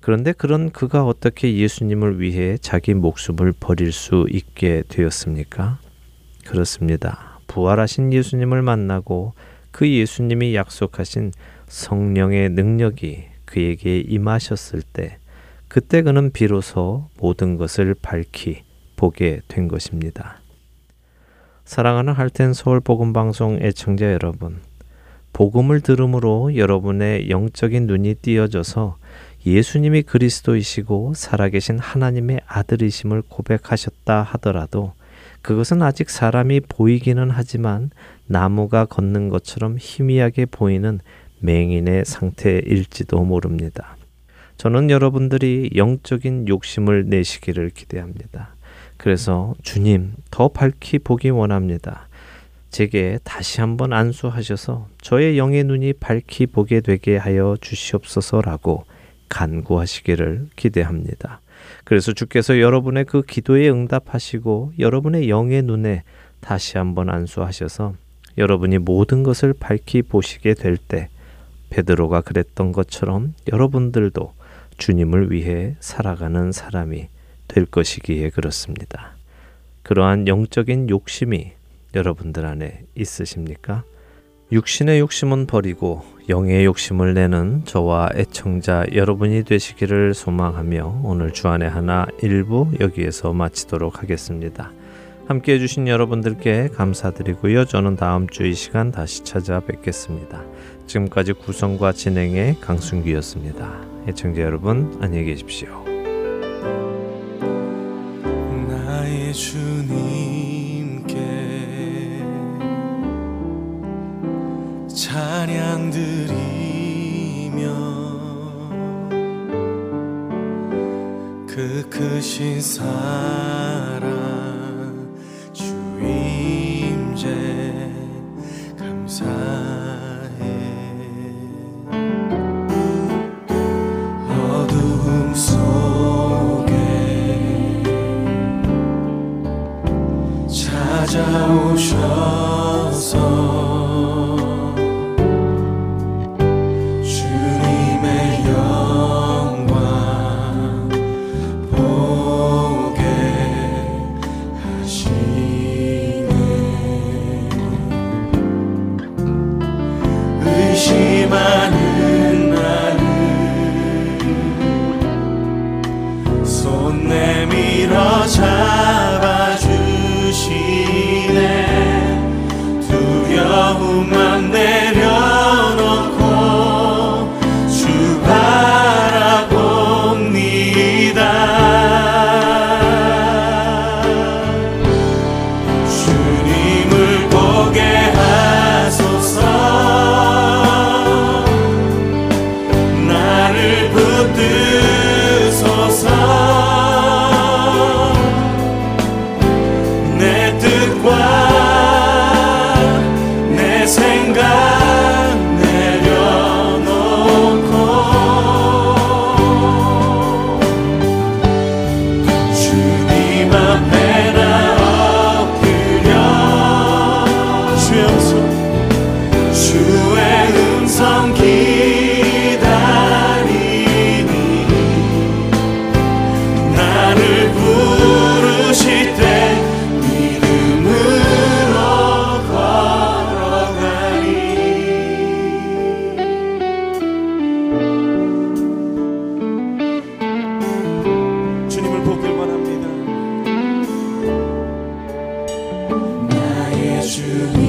그런데 그런 그가 어떻게 예수님을 위해 자기 목숨을 버릴 수 있게 되었습니까? 그렇습니다. 부활하신 예수님을 만나고 그 예수님이 약속하신 성령의 능력이 그에게 임하셨을 때 그때 그는 비로소 모든 것을 밝히 보게 된 것입니다. 사랑하는 할텐 서울 복음 방송 애청자 여러분, 복음을 들음으로 여러분의 영적인 눈이 띄어져서 예수님이 그리스도이시고 살아계신 하나님의 아들이심을 고백하셨다 하더라도 그것은 아직 사람이 보이기는 하지만 나무가 걷는 것처럼 희미하게 보이는 맹인의 상태일지도 모릅니다. 저는 여러분들이 영적인 욕심을 내시기를 기대합니다. 그래서 주님 더 밝히 보기 원합니다. 제게 다시 한번 안수하셔서 저의 영의 눈이 밝히 보게 되게 하여 주시옵소서라고 간구하시기를 기대합니다. 그래서 주께서 여러분의 그 기도에 응답하시고 여러분의 영의 눈에 다시 한번 안수하셔서 여러분이 모든 것을 밝히 보시게 될 때 베드로가 그랬던 것처럼 여러분들도 주님을 위해 살아가는 사람이 될 것이기에 그렇습니다. 그러한 영적인 욕심이 여러분들 안에 있으십니까? 육신의 욕심은 버리고 영의 욕심을 내는 저와 애청자 여러분이 되시기를 소망하며 오늘 주안의 하나 일부 여기에서 마치도록 하겠습니다. 함께 해주신 여러분들께 감사드리고요. 저는 다음 주 이 시간 다시 찾아뵙겠습니다. 지금까지 구성과 진행의 강순기였습니다. 애청자 여러분 안녕히 계십시오. 나의 주님께 찬양 드리며 그 크신 사랑 to.